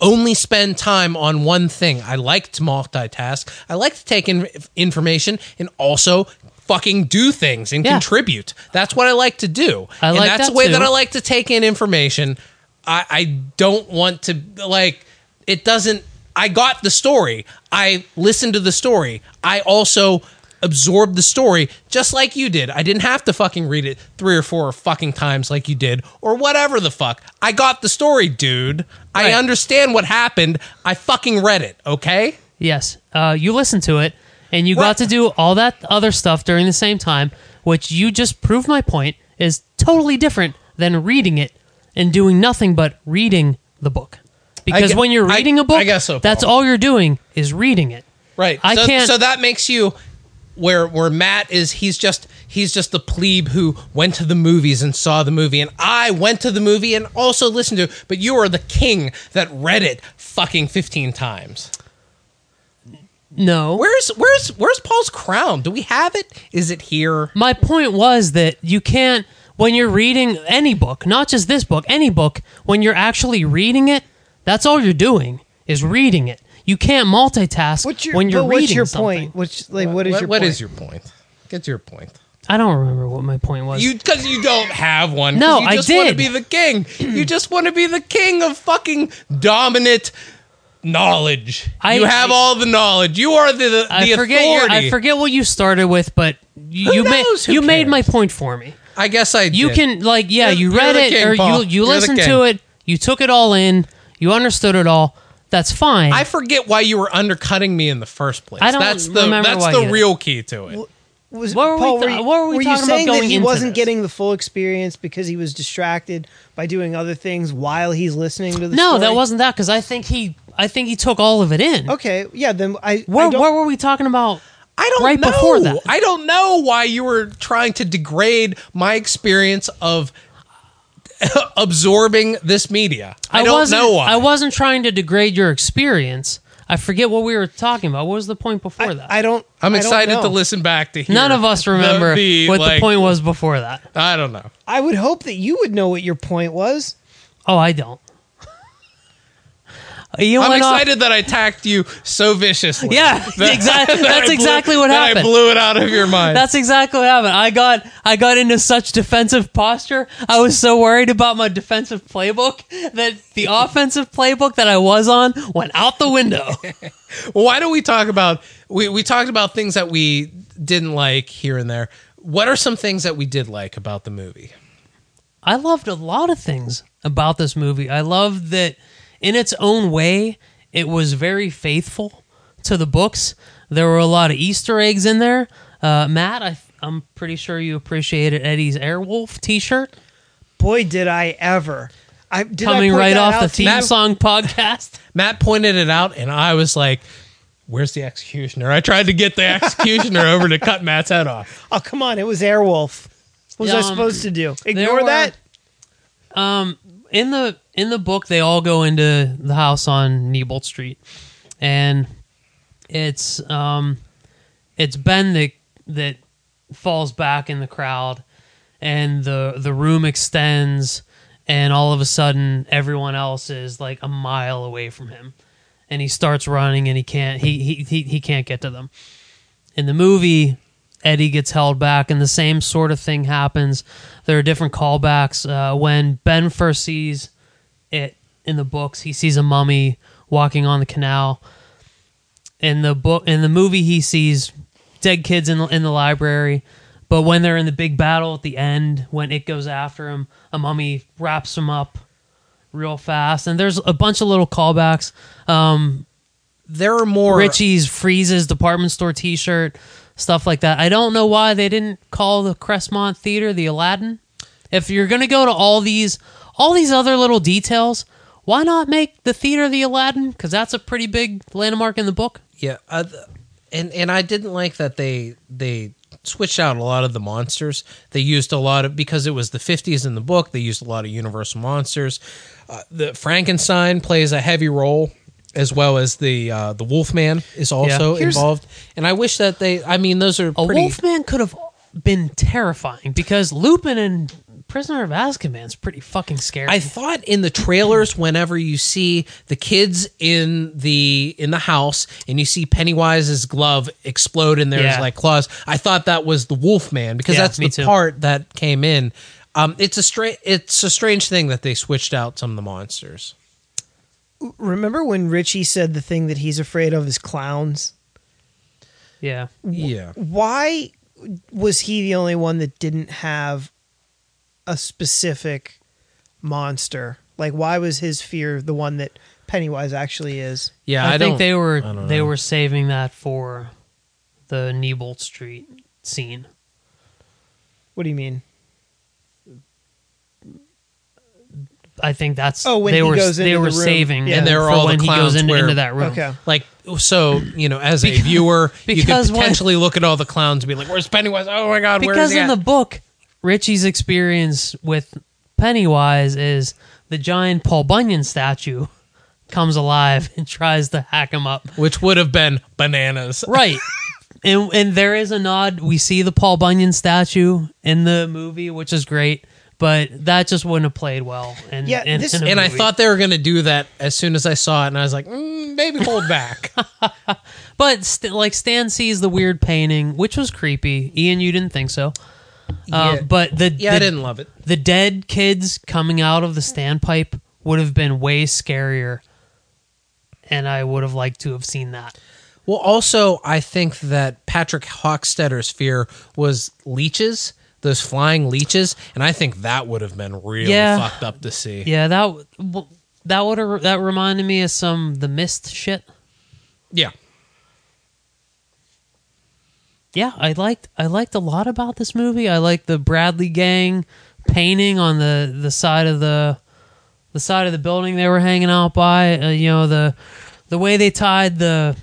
only spend time on one thing. I like to multitask. I like to take in information and also fucking do things and Yeah. contribute. That's what I like to do. I and like that's that the way too. that I like to take in information. I, I don't want to like it doesn't I got the story. I listened to the story. I also absorbed the story just like you did. I didn't have to fucking read it three or four fucking times like you did or whatever the fuck. I got the story, dude. I understand what happened. I fucking read it, okay? Yes, uh, you listened to it, and you Right. got to do all that other stuff during the same time, which you just proved my point is totally different than reading it and doing nothing but reading the book. Because when you're I- reading a book, I guess so, that's all you're doing is reading it. Right. I so, can't- So that makes you where where Matt is. He's just he's just the plebe who went to the movies and saw the movie, and I went to the movie and also listened to. it. But you are the king that read it fucking fifteen times. No. Where's where's where's Paul's crown? Do we have it? Is it here? My point was that you can't when you're reading any book, not just this book, any book, when you're actually reading it, that's all you're doing is reading it. You can't multitask what's your when you're but reading what's your something. point? Which like what is what, your what point? is your point? Get to your point. I don't remember what my point was. You because you don't have one. 'cause No, you I just want to did. be the king. you just want to be the king of fucking dominant knowledge. I- you have I- all the knowledge. You are the the I forget your, authority. I forget what you started with, but you, you made knows? Who you made cares? my point for me. I guess I. You did. can like yeah, You're- you you're read the it king, or Paul. you you You're the listened king. to it, you took it all in, you understood it all. That's fine. I forget why you were undercutting me in the first place. I don't that's the remember that's why the either. real key to it. Was What were we Paul? th- were you, what were we you talking about saying that going he into wasn't this? getting the full experience because he was distracted by doing other things while he's listening to the no, story? that wasn't that because I think he I think he took all of it in. okay. Yeah, then I. Where, I don't, what were we talking about? I don't Right know. before that. I don't know why you were trying to degrade my experience of absorbing this media. I, don't wasn't, know why. I wasn't trying to degrade your experience. I forget what we were talking about. What was the point before I, that? I don't. I'm I don't excited know. to listen back to hear None of us remember the, what the point was before that. I don't know. I would hope that you would know what your point was. Oh, I don't. You I'm went off- excited that I attacked you so viciously. Yeah, That- exactly. that That's blew- exactly what happened. I blew it out of your mind. That's exactly what happened. I got I got into such defensive posture. I was so worried about my defensive playbook that the offensive playbook that I was on went out the window. Well, why don't we talk about we, we talked about things that we didn't like here and there. What are some things that we did like about the movie? I loved a lot of things about this movie. I loved that in its own way, it was very faithful to the books. There were a lot of Easter eggs in there. Uh, Matt, I, I'm pretty sure you appreciated Eddie's Airwolf T-shirt Boy, did I ever! I did coming point right off the theme you? song podcast. Matt pointed it out, and I was like, "Where's the executioner?" I tried to get the executioner over to cut Matt's head off. Oh come on! It was Airwolf. What was I Um, supposed to do? Ignore were- that? Um, in the in the book, they all go into the house on Neibolt Street, and it's um, it's Ben that that falls back in the crowd, and the the room extends, and all of a sudden, everyone else is like a mile away from him, and he starts running, and he can't he he he, he can't get to them. In the movie, Eddie gets held back, and the same sort of thing happens. There are different callbacks. Uh, when Ben first sees it in the books, he sees a mummy walking on the canal. In the book, in the movie, he sees dead kids in the, in the library. But when they're in the big battle at the end, when it goes after him, a mummy wraps him up real fast. And there's a bunch of little callbacks. Um, There are more. Richie's Freese's department store T-shirt, stuff like that. I don't know why they didn't call the Crestmont Theater the Aladdin. If you're gonna go to all these, all these other little details, why not make the theater the Aladdin? Because that's a pretty big landmark in the book. Yeah, uh, th- and and I didn't like that they they switched out a lot of the monsters. They used a lot of because it was the 50s in the book. They used a lot of Universal monsters. Uh, the Frankenstein plays a heavy role as well as the uh, the Wolfman is also Here's- involved. And I wish that they. I mean, those are A pretty. Wolfman could have been terrifying because Lupin and Prisoner of Azkaban's pretty fucking scary. I thought in the trailers, whenever you see the kids in the in the house and you see Pennywise's glove explode and there's Yeah. like claws, I thought that was the Wolfman because Yeah, that's me the too. part that came in. Um, it's a strange it's a strange thing that they switched out some of the monsters. Remember when Richie said the thing that he's afraid of is clowns? yeah. Yeah, Why was he the only one that didn't have a specific monster? Like, why was his fear the one that Pennywise actually is? yeah. I, I, think they were I don't they know. were saving that for the Neibolt Street scene. What do you mean? I think that's Oh, when they he were goes they into were the room. saving Yeah. And there are for all the when he goes clowns into, where- into that room. Okay. like so you know as a Because- viewer you could because when- potentially look at all the clowns and be like, "Where's Pennywise? Oh my god, where is Because he in at?" the book, Richie's experience with Pennywise is the giant Paul Bunyan statue comes alive and tries to hack him up. Which would have been bananas. Right. and and there is a nod. We see the Paul Bunyan statue in the movie, which is great. But that just wouldn't have played well. And Yeah, in, this- in a And I thought they were going to do that as soon as I saw it, and I was like, mm, maybe hold back. But st- like Stan sees the weird painting, which was creepy. Ian, you didn't think so. Uh, Yeah. but the yeah, the, I didn't love it. the dead kids coming out of the standpipe would have been way scarier, and I would have liked to have seen that. Well, also, I think that Patrick Hockstetter's fear was leeches, those flying leeches, and I think that would have been really Yeah. fucked up to see. Yeah, that that would have that reminded me of some the mist shit. Yeah. Yeah, I liked I liked a lot about this movie. I liked the Bradley gang painting on the the side of the the side of the building they were hanging out by. Uh, you know the the way they tied the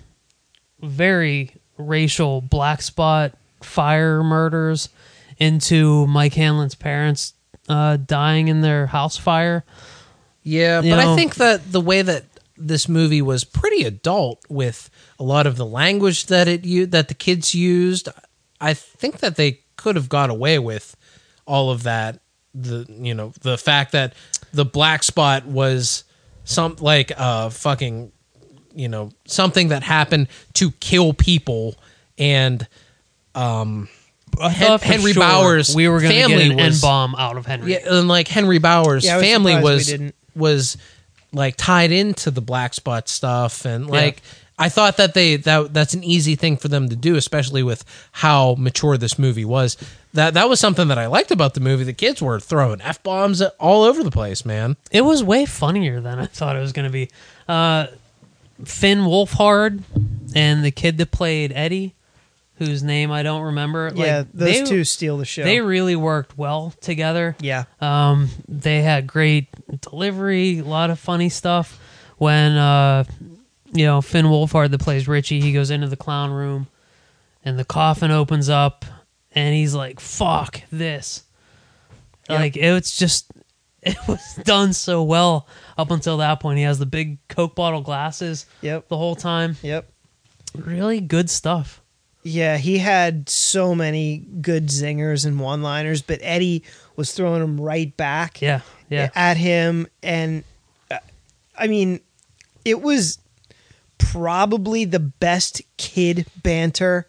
very racial black spot fire murders into Mike Hanlon's parents uh, dying in their house fire. Yeah, You but I think that the way that this movie was pretty adult with a lot of the language that it u- that the kids used, I think that they could have got away with all of that. The you know the fact that the black spot was some like uh fucking you know something that happened to kill people and um Hen- Henry sure Bowers' we were going to family get an N was- bomb out of Henry. yeah, and like Henry Bowers' Yeah, was family was was like tied into the black spot stuff, and like I thought that they that that's an easy thing for them to do, especially with how mature this movie was. That that was something that I liked about the movie. The kids were throwing f bombs all over the place, man. It was way funnier than I thought it was going to be. Uh, Finn Wolfhard and the kid that played Eddie, whose name I don't remember. yeah, like, those they, two steal the show. They really worked well together. yeah. Um, they had great delivery, a lot of funny stuff. When uh, you know Finn Wolfhard that plays Richie, he goes into the clown room, and the coffin opens up, and he's like, "Fuck this!" Yep. Like it's just, it was done so well up until that point. He has the big Coke bottle glasses Yep. the whole time. Yep. Really good stuff. Yeah, he had so many good zingers and one-liners, but Eddie was throwing them right back Yeah, yeah. at him, and uh, I mean, it was probably the best kid banter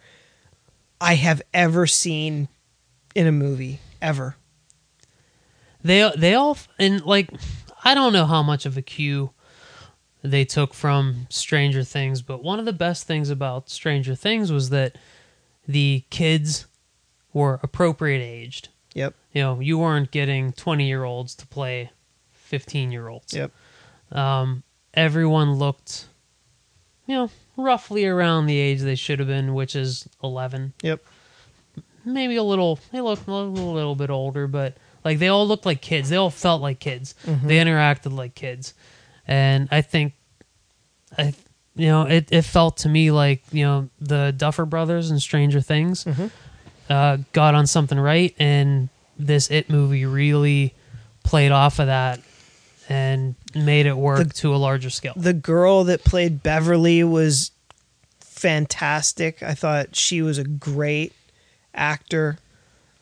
I have ever seen in a movie ever. They they all and like I don't know how much of a cue they took from Stranger Things, but one of the best things about Stranger Things was that the kids were appropriate aged. Yep. You know, you weren't getting 20 year olds to play 15 year olds. Yep. Um, everyone looked, you know, roughly around the age they should have been, which is 11 Yep. maybe a little they looked a little, little bit older but like they all looked like kids. They all felt like kids. They interacted like kids. And i think i you know it, it felt to me like you know the duffer brothers and stranger things uh, got on something right and this it movie really played off of that. And made it work The- to a larger scale The girl that played Beverly was fantastic. I thought she was a great actor.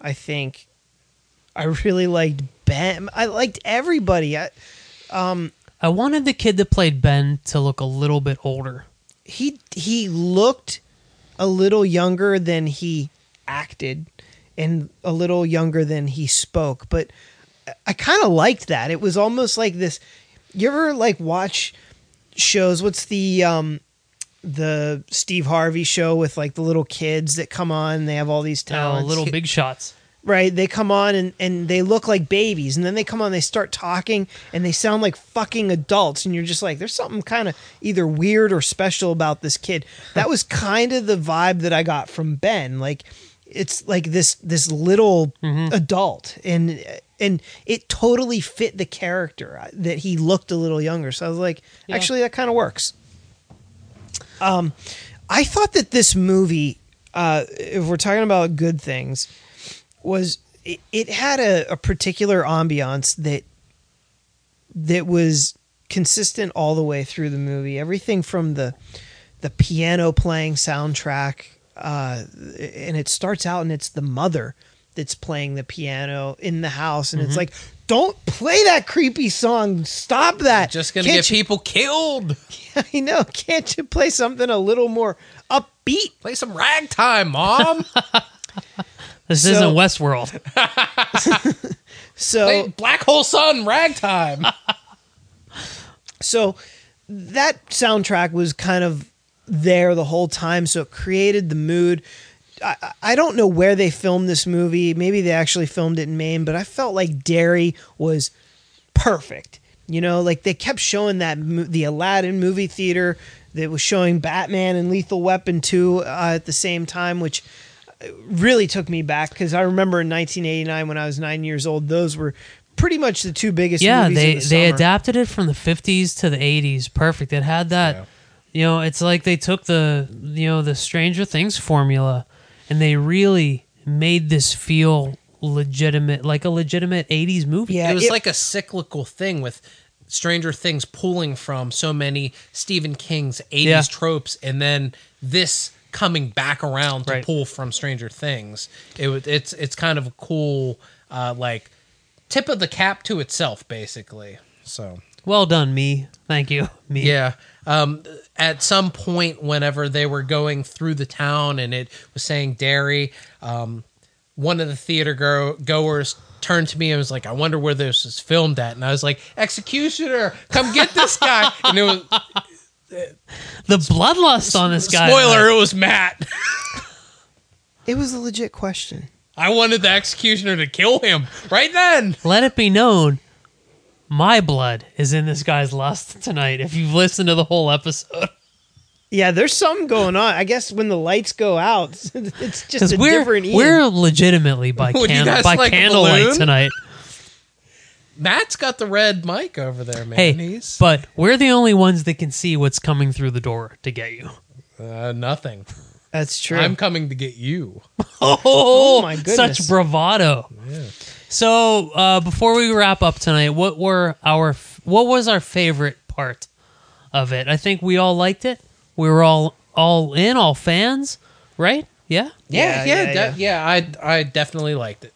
I think I really liked Ben. I liked everybody. I, um, i wanted the kid that played ben to look a little bit older he he looked a little younger than he acted and a little younger than he spoke but i kind of liked that it was almost like this you ever like watch shows? What's the um the steve harvey show with like the little kids that come on and they have all these uh, talents? Little big shots. Right they come on and, and they look like babies and then they come on they start talking and they sound like fucking adults and you're just like there's something kind of either weird or special about this kid. That was kind of the vibe that i got from ben like it's like this this little adult and and it totally fit the character uh, that he looked a little younger so i was like Yeah. actually that kind of works um i thought that this movie uh if we're talking about good things was it, it had a, a particular ambiance that that was consistent all the way through the movie. Everything from the the piano playing soundtrack, uh, and it starts out and it's the mother that's playing the piano in the house, and it's mm-hmm. like, don't play that creepy song. Stop that. Just gonna Can't get you- people killed. I know. Can't you play something a little more upbeat? Play some ragtime, mom. This So- isn't Westworld. So Play Black Hole Sun ragtime. So that soundtrack was kind of there the whole time, so it created the mood. I, I- I don't know where they filmed this movie. Maybe they actually filmed it in Maine, but I felt like Derry was perfect. You know, like they kept showing that mo- the Aladdin movie theater that was showing Batman and Lethal Weapon 2 uh, at the same time, which really took me back because I remember in 1989 when I was nine years old, those were pretty much the two biggest. yeah, movies they the they adapted it from the 50s to the 80s. Perfect. It had that. Yeah. You know, it's like they took the you know the Stranger Things formula, and they really made this feel legitimate, like a legitimate 80s movie. Yeah, it was it- like a cyclical thing with Stranger Things pulling from so many Stephen King's 80s Yeah. tropes and then this coming back around to Right. pull from Stranger Things. It it's it's kind of a cool uh like tip of the cap to itself basically. So Well done, me. Thank you, me. yeah. Um, at some point, whenever they were going through the town and it was saying Derry, um, one of the theater go- goers turned to me and was like, I wonder where this is filmed at. And I was like, Executioner, come get this guy. and it was, The bloodlust on this guy. spoiler, it was Matt. It was a legit question. I wanted the Executioner to kill him right then. Let it be known, my blood is in this guy's lust tonight. If you've listened to the whole episode, Yeah, there's something going on. I guess when the lights go out, it's just because a we're different Ian. we're legitimately by Would you candle guys by like a candlelight balloon? tonight. Matt's got the red mic over there, man. Hey, He's but we're the only ones that can see what's coming through the door to get you. uh, nothing. That's true. I'm coming to get you. Oh, my goodness. Such bravado. So uh, before we wrap up tonight, what were our what was our favorite part of it? I think we all liked it. We were all all in, all fans, right? Yeah. Yeah, Yeah, yeah, yeah, de- yeah. I I definitely liked it.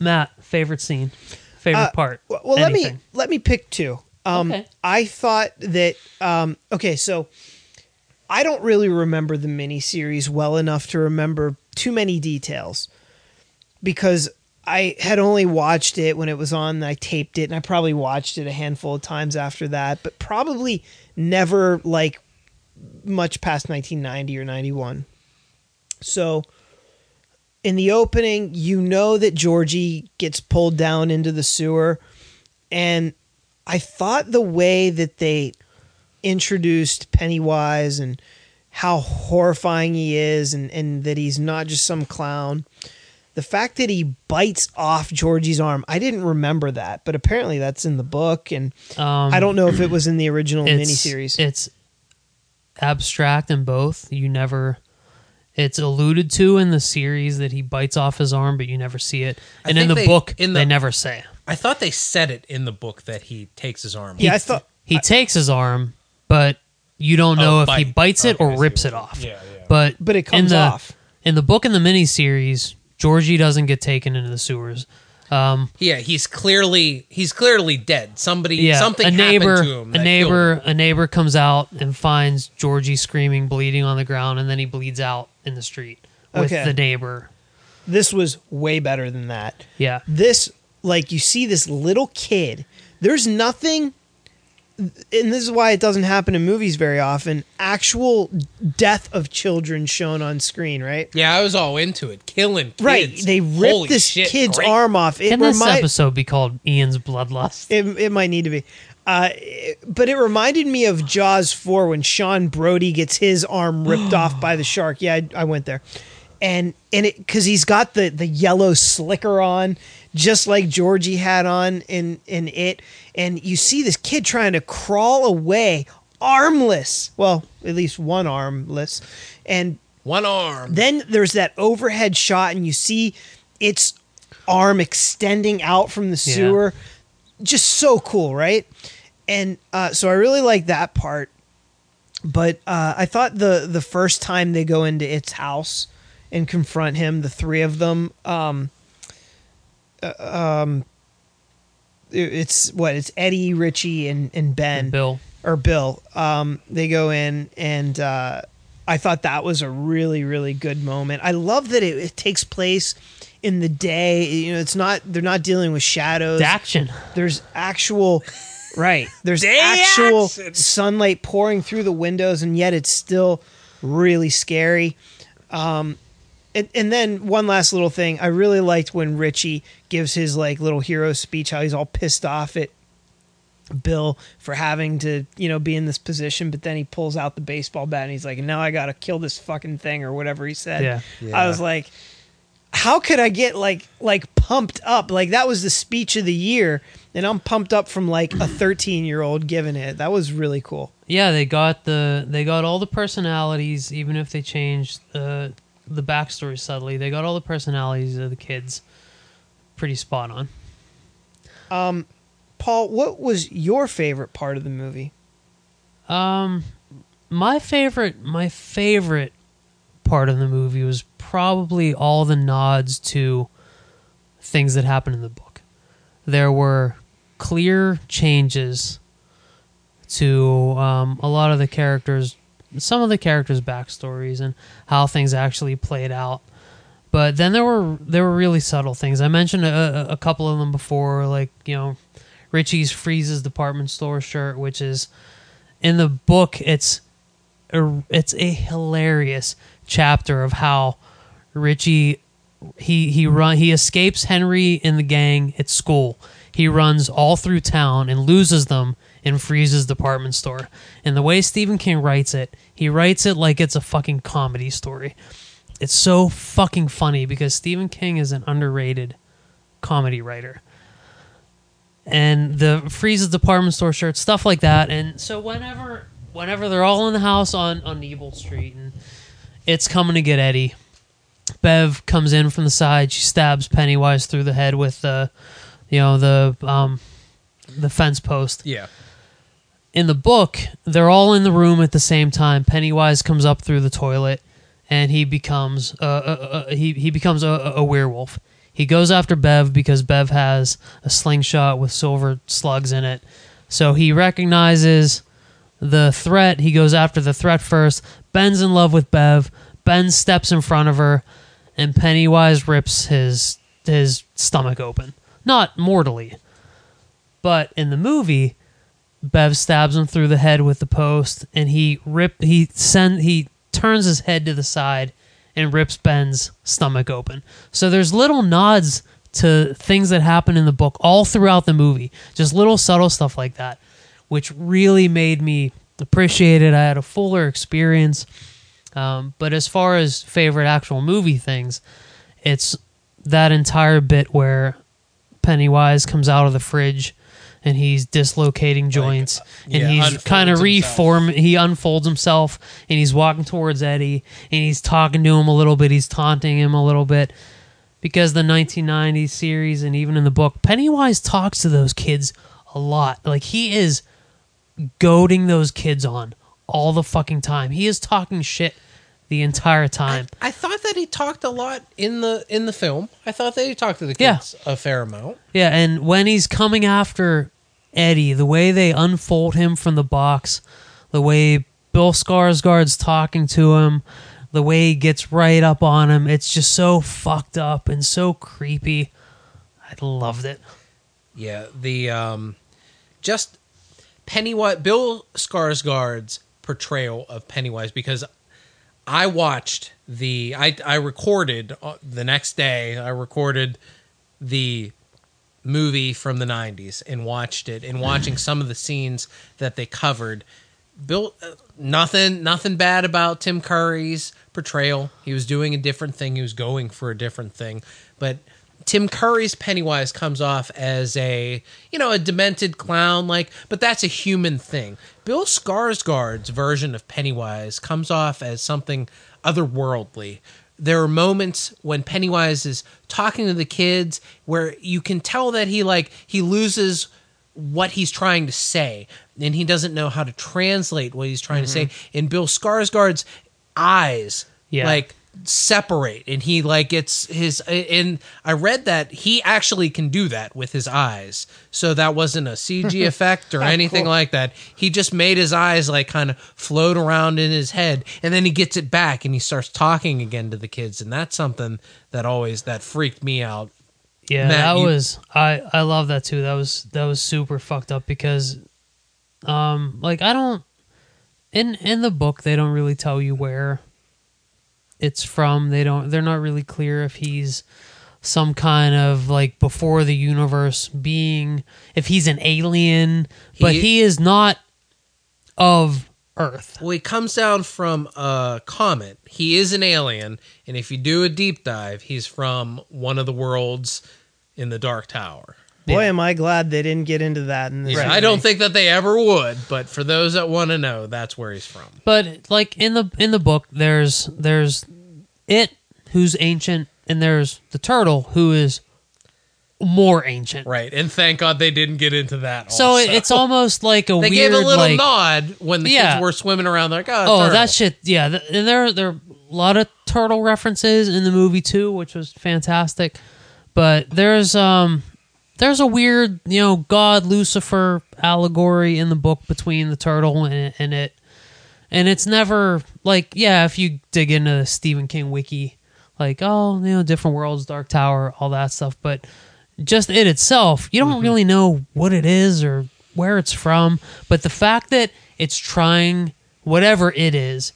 Matt, favorite scene, favorite Uh, part. Well, well, let me let me pick two. Um, Okay. I thought that. Um, okay, so I don't really remember the miniseries well enough to remember too many details because I had only watched it when it was on. I taped it, and I probably watched it a handful of times after that, but probably never like much past 1990 or 91. So in the opening, you know that Georgie gets pulled down into the sewer. And I thought the way that they introduced Pennywise and how horrifying he is and, and that he's not just some clown. The fact that he bites off Georgie's arm, I didn't remember that, but apparently that's in the book. And Um, I don't know if it was in the original it's, miniseries. It's abstract in both. You never. It's alluded to in the series that he bites off his arm, but you never see it. And in the they- book, in the- they never say. I thought they said it in the book that he takes his arm. Yeah, I thought- he takes his arm, but you don't know Oh, if he bites it Okay, or rips it off. yeah, yeah. But But it in comes the, off. in the book and the miniseries. Georgie doesn't get taken into the sewers. Um, Yeah, he's clearly he's clearly dead. Somebody yeah, something a neighbor, happened to him. a that killed neighbor, him. a neighbor comes out and finds Georgie screaming, bleeding on the ground, and then he bleeds out in the street with Okay. the neighbor. this was way better than that. Yeah, this like you see this little kid there's nothing and this is why it doesn't happen in movies very often actual death of children shown on screen right Yeah, I was all into it. Killing kids. right they ripped Holy this shit, kid's great. arm off it can this episode be called Ian's Bloodlust? it, it might need to be uh, it- but it reminded me of Jaws 4 when Sean Brody gets his arm ripped off by the shark. Yeah, I, I went there. And and it cuz he's got the the yellow slicker on just like Georgie had on in in it and you see this kid trying to crawl away armless. Well, at least one armless. And One arm. then there's that overhead shot and you see its arm extending out from the Yeah. sewer just so cool right and uh, so i really like that part but uh, i thought the the first time they go into its house and confront him the three of them um uh, um it's what it's eddie richie and and ben Bill. or Bill. Um, they go in, and uh, I thought that was a really, really good moment. I love that it, it takes place in the day. You know, it's not they're not dealing with shadows. It's action. There's actual. Right. There's Day actual action. sunlight pouring through the windows, and yet it's still really scary. Um, and, and then one last little thing. I really liked when Richie gives his like little hero speech, how he's all pissed off at Bill for having to, you know, be in this position, but then he pulls out the baseball bat and he's like, "Now I got to kill this fucking thing" or whatever he said. Yeah. I was like, how could I get like like pumped up? Like that was the speech of the year, and I'm pumped up from like a 13 year old giving it. That was really cool. Yeah, they got the they got all the personalities, even if they changed the the backstory subtly. They got all the personalities of the kids. Pretty spot on. Um, Paul, what was your favorite part of the movie? Um, my favorite, my favorite part of the movie was probably all the nods to things that happened in the book. There were clear changes to um, a lot of the characters, some of the characters' backstories, and how things actually played out. But then there were there were really subtle things. I mentioned a, a couple of them before, like you know, Richie's Freese's department store shirt, which is in the book it's a, it's a hilarious chapter of how Richie he he run he escapes Henry and the gang at school. He runs all through town and loses them in Freese's department store. And the way Stephen King writes it, he writes it like it's a fucking comedy story. It's so fucking funny because Stephen King is an underrated comedy writer and the Freese's department store shirt, stuff like that. And so whenever whenever they're all in the house on on Evil Street and it's coming to get Eddie, Bev comes in from the side. She stabs Pennywise through the head with the, you know, the um, the fence post. Yeah. In the book, they're all in the room at the same time. Pennywise comes up through the toilet, and he becomes uh, uh, uh, he he becomes a, a werewolf. He goes after Bev because Bev has a slingshot with silver slugs in it. So he recognizes the threat. He goes after the threat first. Ben's in love with Bev. Ben steps in front of her, and Pennywise rips his his stomach open. Not mortally, but in the movie, Bev stabs him through the head with the post, and he rip he send he turns his head to the side and rips Ben's stomach open. So there's little nods to things that happen in the book all throughout the movie, just little subtle stuff like that, which really made me appreciate it. I had a fuller experience. Um, but as far as favorite actual movie things, it's that entire bit where Pennywise comes out of the fridge and he's dislocating joints uh, and yeah, he's kind of himself. reform he unfolds himself and he's walking towards Eddie and he's talking to him a little bit he's taunting him a little bit because the 1990s series and even in the book Pennywise talks to those kids a lot like he is goading those kids on all the fucking time he is talking shit the entire time I thought that he talked a lot in the in the film. I thought that he talked to the Yeah. kids a fair amount. Yeah, and when he's coming after Eddie, the way they unfold him from the box, the way Bill Skarsgård's talking to him, the way he gets right up on him, it's just so fucked up and so creepy. I loved it. Yeah, the um, just Pennywise, Bill Skarsgård's portrayal of Pennywise because I watched the I I recorded uh, the next day. I recorded the movie from the 90s and watched it and watching some of the scenes that they covered Bill uh, nothing nothing bad about Tim Curry's portrayal. He was doing a different thing. He was going for a different thing. But Tim Curry's Pennywise comes off as a, you know, a demented clown like, but that's a human thing. Bill Skarsgård's version of Pennywise comes off as something otherworldly. There are moments when Pennywise is talking to the kids where you can tell that he like he loses what he's trying to say and he doesn't know how to translate what he's trying to mm-hmm. say in bill skarsgård's eyes Yeah. like separate and he like it's his and i read that he actually can do that with his eyes so that wasn't a cg effect or anything Cool. like that he just made his eyes like kind of float around in his head and then he gets it back and he starts talking again to the kids and that's something that always that freaked me out Yeah, Matt, that you- was I I love that too. That was that was super fucked up because um like I don't in in the book they don't really tell you where it's from. They don't they're not really clear if he's some kind of like before the universe being if he's an alien, but He- he is not of Earth. Well, he comes down from a comet. He is an alien, and if you do a deep dive, he's from one of the worlds in the Dark Tower. Boy, Yeah. am I glad they didn't get into that in this. Yeah. I don't think that they ever would, but for those that want to know, that's where he's from. But like in the in the book, there's there's it who's ancient, and there's the turtle who is more ancient. Right, and thank God they didn't get into that. So also. it's almost like a they weird gave a little like nod when the Yeah. kids were swimming around. Like, oh, oh that shit yeah th- and there there are a lot of turtle references in the movie too which was fantastic but there's um there's a weird you know god lucifer allegory in the book between the turtle and, and it. And it's never like yeah if you dig into the stephen king wiki like oh you know different worlds dark tower all that stuff. But just it itself you don't mm-hmm. really know what it is or where it's from. But the fact that it's trying whatever it is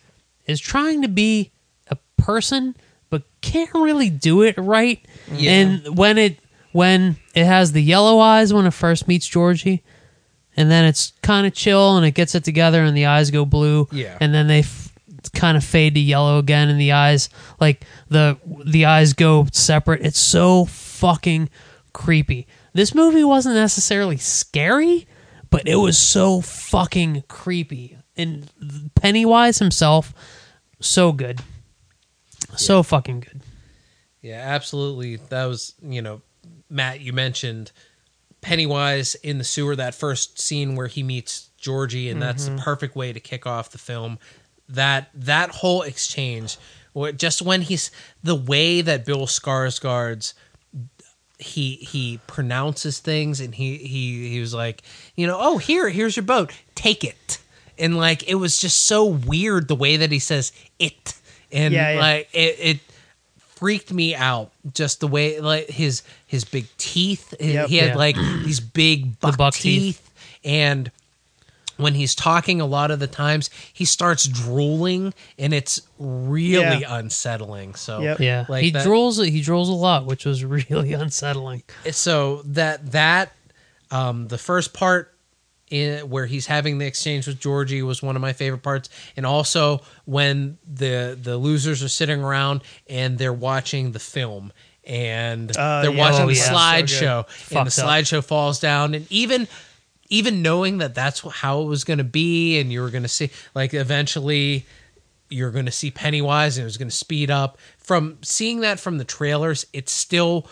is trying to be a person but can't really do it right. Yeah. and when it when it has the yellow eyes when it first meets georgie and then it's kind of chill and it gets it together and the eyes go blue Yeah. and then they f- kind of fade to yellow again and the eyes like the the eyes go separate. It's so fucking creepy. This movie wasn't necessarily scary but it was so fucking creepy. And pennywise himself so good. So fucking good. Yeah, absolutely. That was, you know, Matt, you mentioned Pennywise in the sewer, that first scene where he meets Georgie, and that's the mm-hmm. perfect way to kick off the film. That that whole exchange, just when he's the way that Bill Skarsgård's he he pronounces things and he he he was like you know oh here here's your boat take it and like it was just so weird the way that he says it and Yeah, yeah. like it, it freaked me out just the way like his his big teeth Yep. he had Yeah. like these big buck, the buck teeth. teeth. and when he's talking a lot of the times he starts drooling and it's really Yeah. unsettling so Yep. yeah like he that- drools he drools a lot which was really unsettling so that that um the first part in, where he's having the exchange with Georgie was one of my favorite parts and also when the the losers are sitting around and they're watching the film and Uh, they're yeah. watching Oh, the yeah. So slideshow and the slideshow falls down and even even knowing that that's how it was going to be and you were going to see like eventually you're going to see Pennywise and it was going to speed up. From seeing that from the trailers, it's still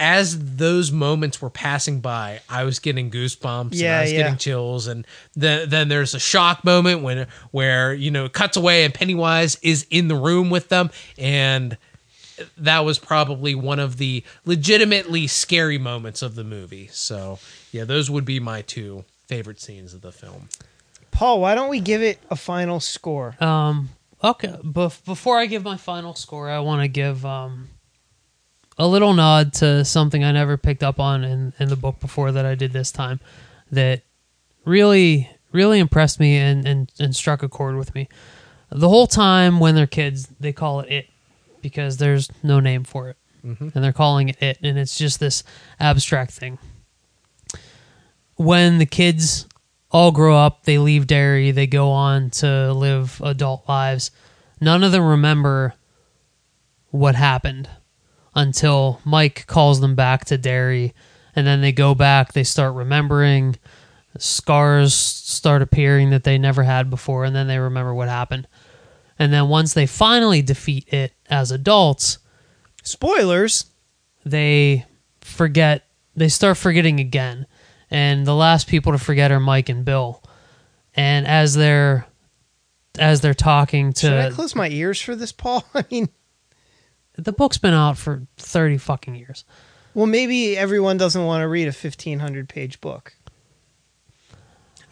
as those moments were passing by, I was getting goosebumps and Yeah, I was yeah. getting chills and then then there's a shock moment when where you know it cuts away and Pennywise is in the room with them and that was probably one of the legitimately scary moments of the movie. So, yeah, those would be my two favorite scenes of the film. Paul, why don't we give it a final score? Um. Okay. Bef- before I give my final score, I want to give um a little nod to something I never picked up on in in the book before that I did this time. That really really impressed me and and, and struck a chord with me. The whole time when they're kids, they call it it because there's no name for it, mm-hmm. and they're calling it it, and it's just this abstract thing. When the kids all grow up, they leave Derry, they go on to live adult lives. None of them remember what happened until Mike calls them back to Derry, and then they go back, they start remembering. Scars start appearing that they never had before, and then they remember what happened. And then once they finally defeat it as adults, Spoilers. they forget they start forgetting again and the last people to forget are mike and bill and as they're as they're talking to Should I close my ears for this, Paul? I mean, the book's been out for 30 fucking years well, maybe everyone doesn't want to read a 1500 page book.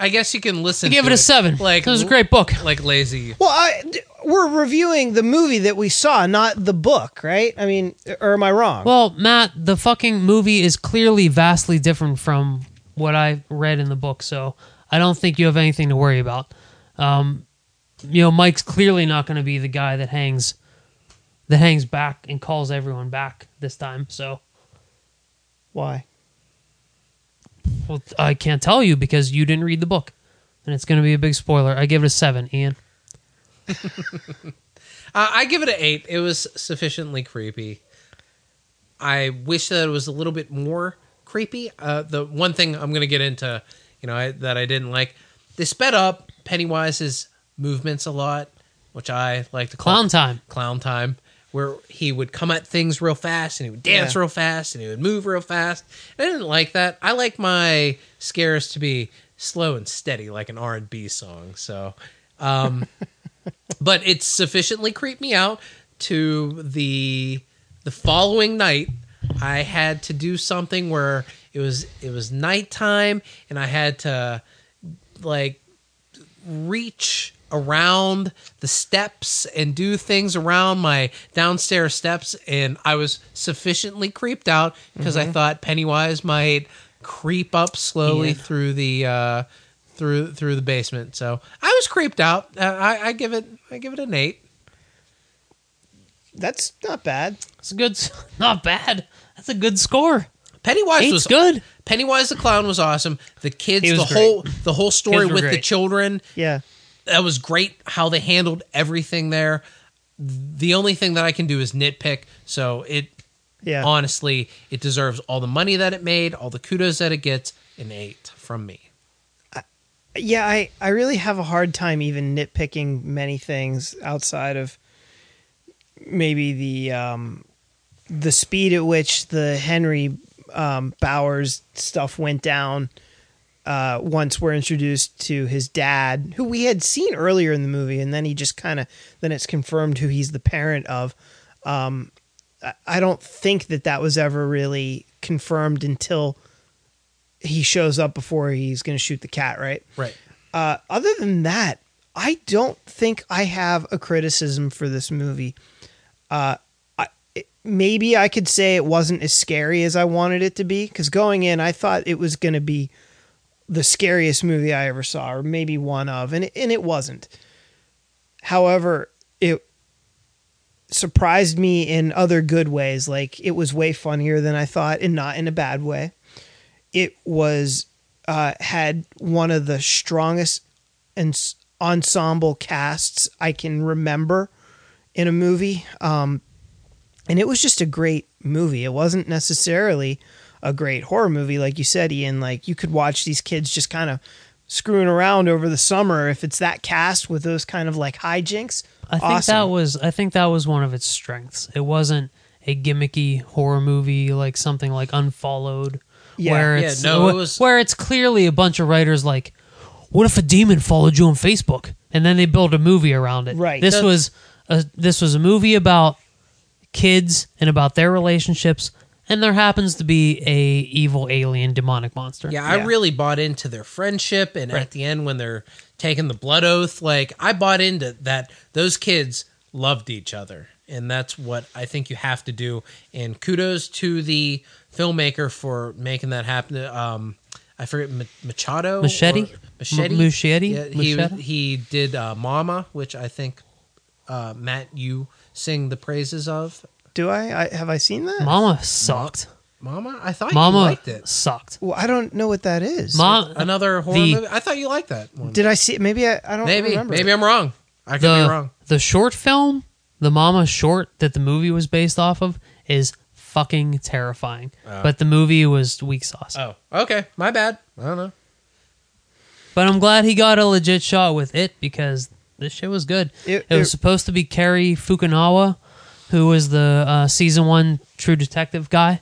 I guess you can listen. I give to it a seven Like it was a great book Like lazy. Well, I, d- we're reviewing the movie that we saw, not the book, right? I mean, or am I wrong? well matt the fucking movie is clearly vastly different from what i read in the book so i don't think you have anything to worry about um, you know mike's clearly not going to be the guy that hangs that hangs back and calls everyone back this time so Why? Well, I can't tell you because you didn't read the book. and it's going to be a big spoiler. I give it a seven. Ian, Uh, I give it an eight. It was sufficiently creepy. I wish that it was a little bit more creepy. Uh, the one thing I'm going to get into, you know, I, that I didn't like, they sped up Pennywise's movements a lot, which I like to call clown time. clown time, where he would come at things real fast and he would dance Yeah. real fast and he would move real fast. I didn't like that. I like my scares to be slow and steady, like an R and B song. So, um, but it sufficiently creeped me out to the the following night. I had to do something where it was it was nighttime and I had to like reach around the steps and do things around my downstairs steps and I was sufficiently creeped out because I thought Pennywise might creep up slowly Ian. through the uh through through the basement. So I was creeped out. Uh, I, I give it I give it an 8. That's not bad. It's a good, not bad. That's a good score. Pennywise Eight's was good. Pennywise the clown was awesome. The kids, He the was whole the whole story with the children, Yeah. That was great how they handled everything there. The only thing that I can do is nitpick. So it Yeah. honestly, it deserves all the money that it made, all the kudos that it gets. An eight from me. yeah, I, I really have a hard time even nitpicking many things outside of maybe the um, the speed at which the Henry um, Bowers stuff went down uh, once we're introduced to his dad, who we had seen earlier in the movie, and then he just kind of then it's confirmed who he's the parent of. Um, I- don't think that that was ever really confirmed until he shows up before he's going to shoot the cat, right? Right. Uh, other than that, I don't think I have a criticism for this movie. Uh, I, it, maybe I could say it wasn't as scary as I wanted it to be because going in, I thought it was going to be the scariest movie I ever saw, or maybe one of, and it, and it wasn't. However, it surprised me in other good ways. Like it was way funnier than I thought, and not in a bad way. It was uh, had one of the strongest ens- ensemble casts I can remember in a movie. Um, and it was just a great movie. It wasn't necessarily a great horror movie, like you said, Ian. Like you could watch these kids just kind of screwing around over the summer if it's that cast with those kind of like hijinks. I think awesome. that was I think that was one of its strengths. It wasn't a gimmicky horror movie like something like Unfollowed, Yeah. where Yeah, it's no, it was- where it's clearly a bunch of writers like, what if a demon followed you on Facebook, and then they build a movie around it. Right. This The- was a this was a movie about kids and about their relationships, and there happens to be a evil alien demonic monster. Yeah, I Yeah. really bought into their friendship, and Right. at the end when they're taking the blood oath, like I bought into that. Those kids loved each other, and that's what I think you have to do. And kudos to the filmmaker for making that happen. Um, I forget Ma- Machado, Machete? or- Machete, M- Muschietti? Yeah, he Machete? he did uh, Mama, which I think uh, Matt you sing the praises of. Do I? I have I seen that? Mama sucked. Mama, I thought Mama you liked it. sucked. Well, I don't know what that is. Mom, Another horror the- movie. I thought you liked that one. Did I see? Maybe I, I don't Maybe, remember. maybe I'm wrong. I could the be wrong. the short film, the Mama short that the movie was based off of, is fucking terrifying. Oh. but the movie was weak sauce. Oh, okay. My bad. I don't know. But I'm glad he got a legit shot with it because this shit was good. It- It, was it- supposed to be Cary Fukunaga, who was the uh, season one True Detective guy.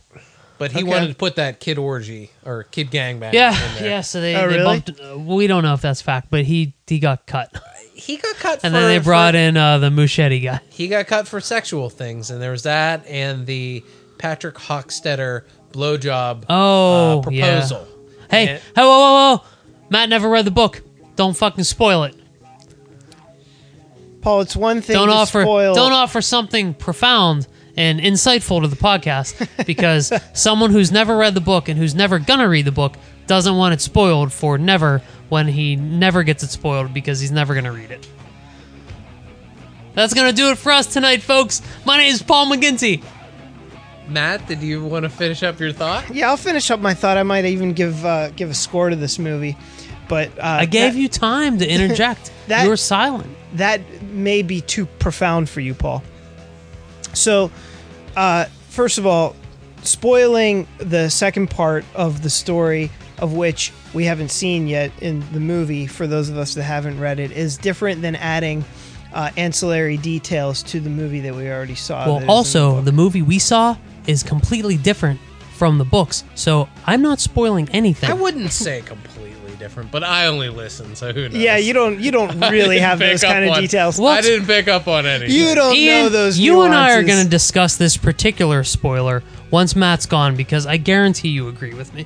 But he Okay. wanted to put that kid orgy or kid gang gangbang. Yeah, in there. yeah. So they, Oh, they really? bumped. Uh, we don't know if that's fact, but he he got cut, He got cut, and for, then they brought for- in uh, the Muschietti guy. He got cut for sexual things, and there was that, and the Patrick Hockstetter blowjob Oh, uh, proposal. yeah. Hey, And- hey, whoa, whoa, whoa! Matt never read the book. Don't fucking spoil it. Paul, it's one thing don't to offer spoil. don't offer something profound and insightful to the podcast because someone who's never read the book and who's never gonna read the book doesn't want it spoiled for never when he never gets it spoiled because he's never gonna read it. That's gonna do it for us tonight, folks. My name is Paul McGinty. Matt, did you want to finish up your thought? Yeah, I'll finish up my thought. I might even give uh, give a score to this movie. But uh, I gave that, you time to interject. That- you were silent. That may be too profound for you, Paul. So, uh, first of all, spoiling the second part of the story, of which we haven't seen yet in the movie, for those of us that haven't read it, is different than adding uh, ancillary details to the movie that we already saw. Well, in the also, the movie we saw is completely different from the books, so I'm not spoiling anything. I wouldn't say completely different, but I only listen, so who knows? yeah, you don't you don't really have those kind of on- details. Well, I didn't pick up on anything. you don't Ian, know those. you and I are going to discuss this particular spoiler once Matt's gone because I guarantee you agree with me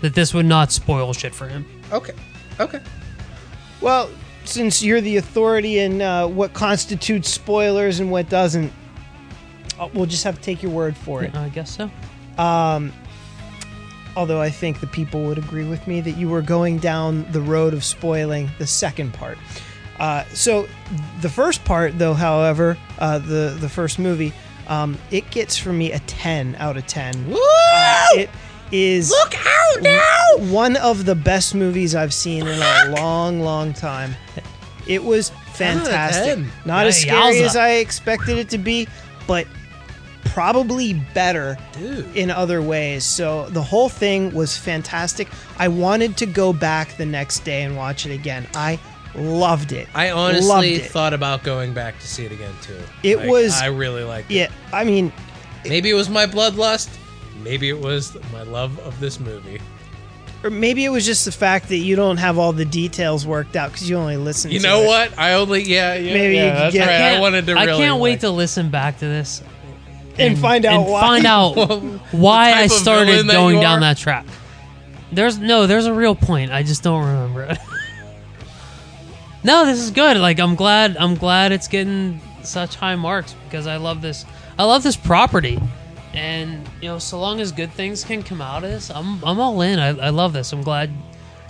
that this would not spoil shit for him. Okay. Okay. Well, since you're the authority in uh, what constitutes spoilers and what doesn't, uh, we'll just have to take your word for it. I guess so. Although I think the people would agree with me that you were going down the road of spoiling the second part. Uh, so the first part, though, however, uh, the the first movie, um, it gets for me a ten out of ten. Woo! It is Look out now! one of the best movies I've seen in a long, long time. It was fantastic. 10. Not as scary yowza. as I expected it to be, but probably better Dude. in other ways. So the whole thing was fantastic. I wanted to go back the next day and watch it again. I loved it. I Loved honestly it. thought about going back to see it again too. It Like, was- I really liked it. Yeah, I mean, Maybe it was my bloodlust. Maybe it was my love of this movie. or maybe it was just the fact that you don't have all the details worked out because you only listened. You to know it. what? I only yeah yeah. Maybe yeah, you that's get- right. I Can't- wanted to. Really I can't wait like- to listen back to this And find out and why. find out why type I of started villain that going you down are. that track. There's no, there's a real point. I just don't remember it. no, this is good. Like I'm glad, I'm glad it's getting such high marks because I love this. I love this property, and you know, so long as good things can come out of this, I'm I'm all in. I, I love this. I'm glad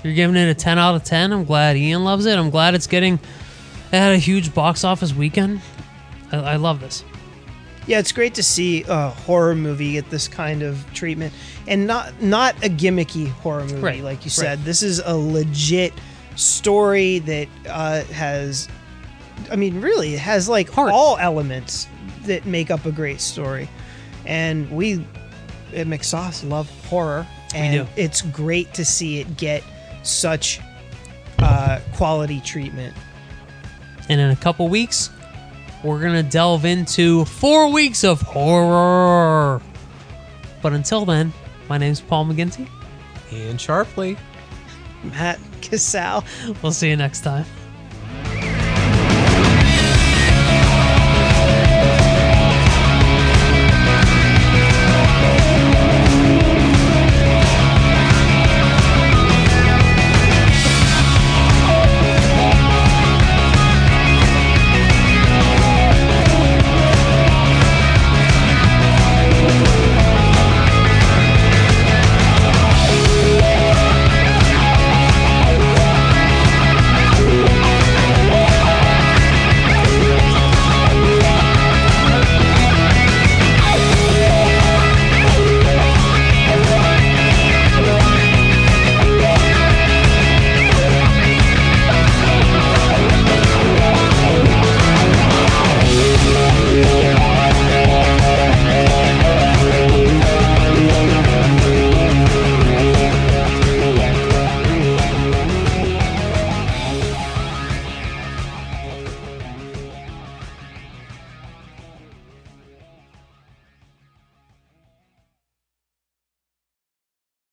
you're giving it a 10 out of 10. I'm glad Ian loves it. I'm glad it's getting. It had a huge box office weekend. I, I love this. Yeah, it's great to see a horror movie get this kind of treatment, and not not a gimmicky horror movie Right, like you right. said. This is a legit story that uh, has, I mean, really, it has like Heart. all elements that make up a great story, and we at McSauce love horror, and it's great to see it get such uh, quality treatment. And in a couple weeks, we're going to delve into four weeks of horror. But until then, my name's Paul McGinty. Ian Sharpley. Matt Casal. We'll see you next time.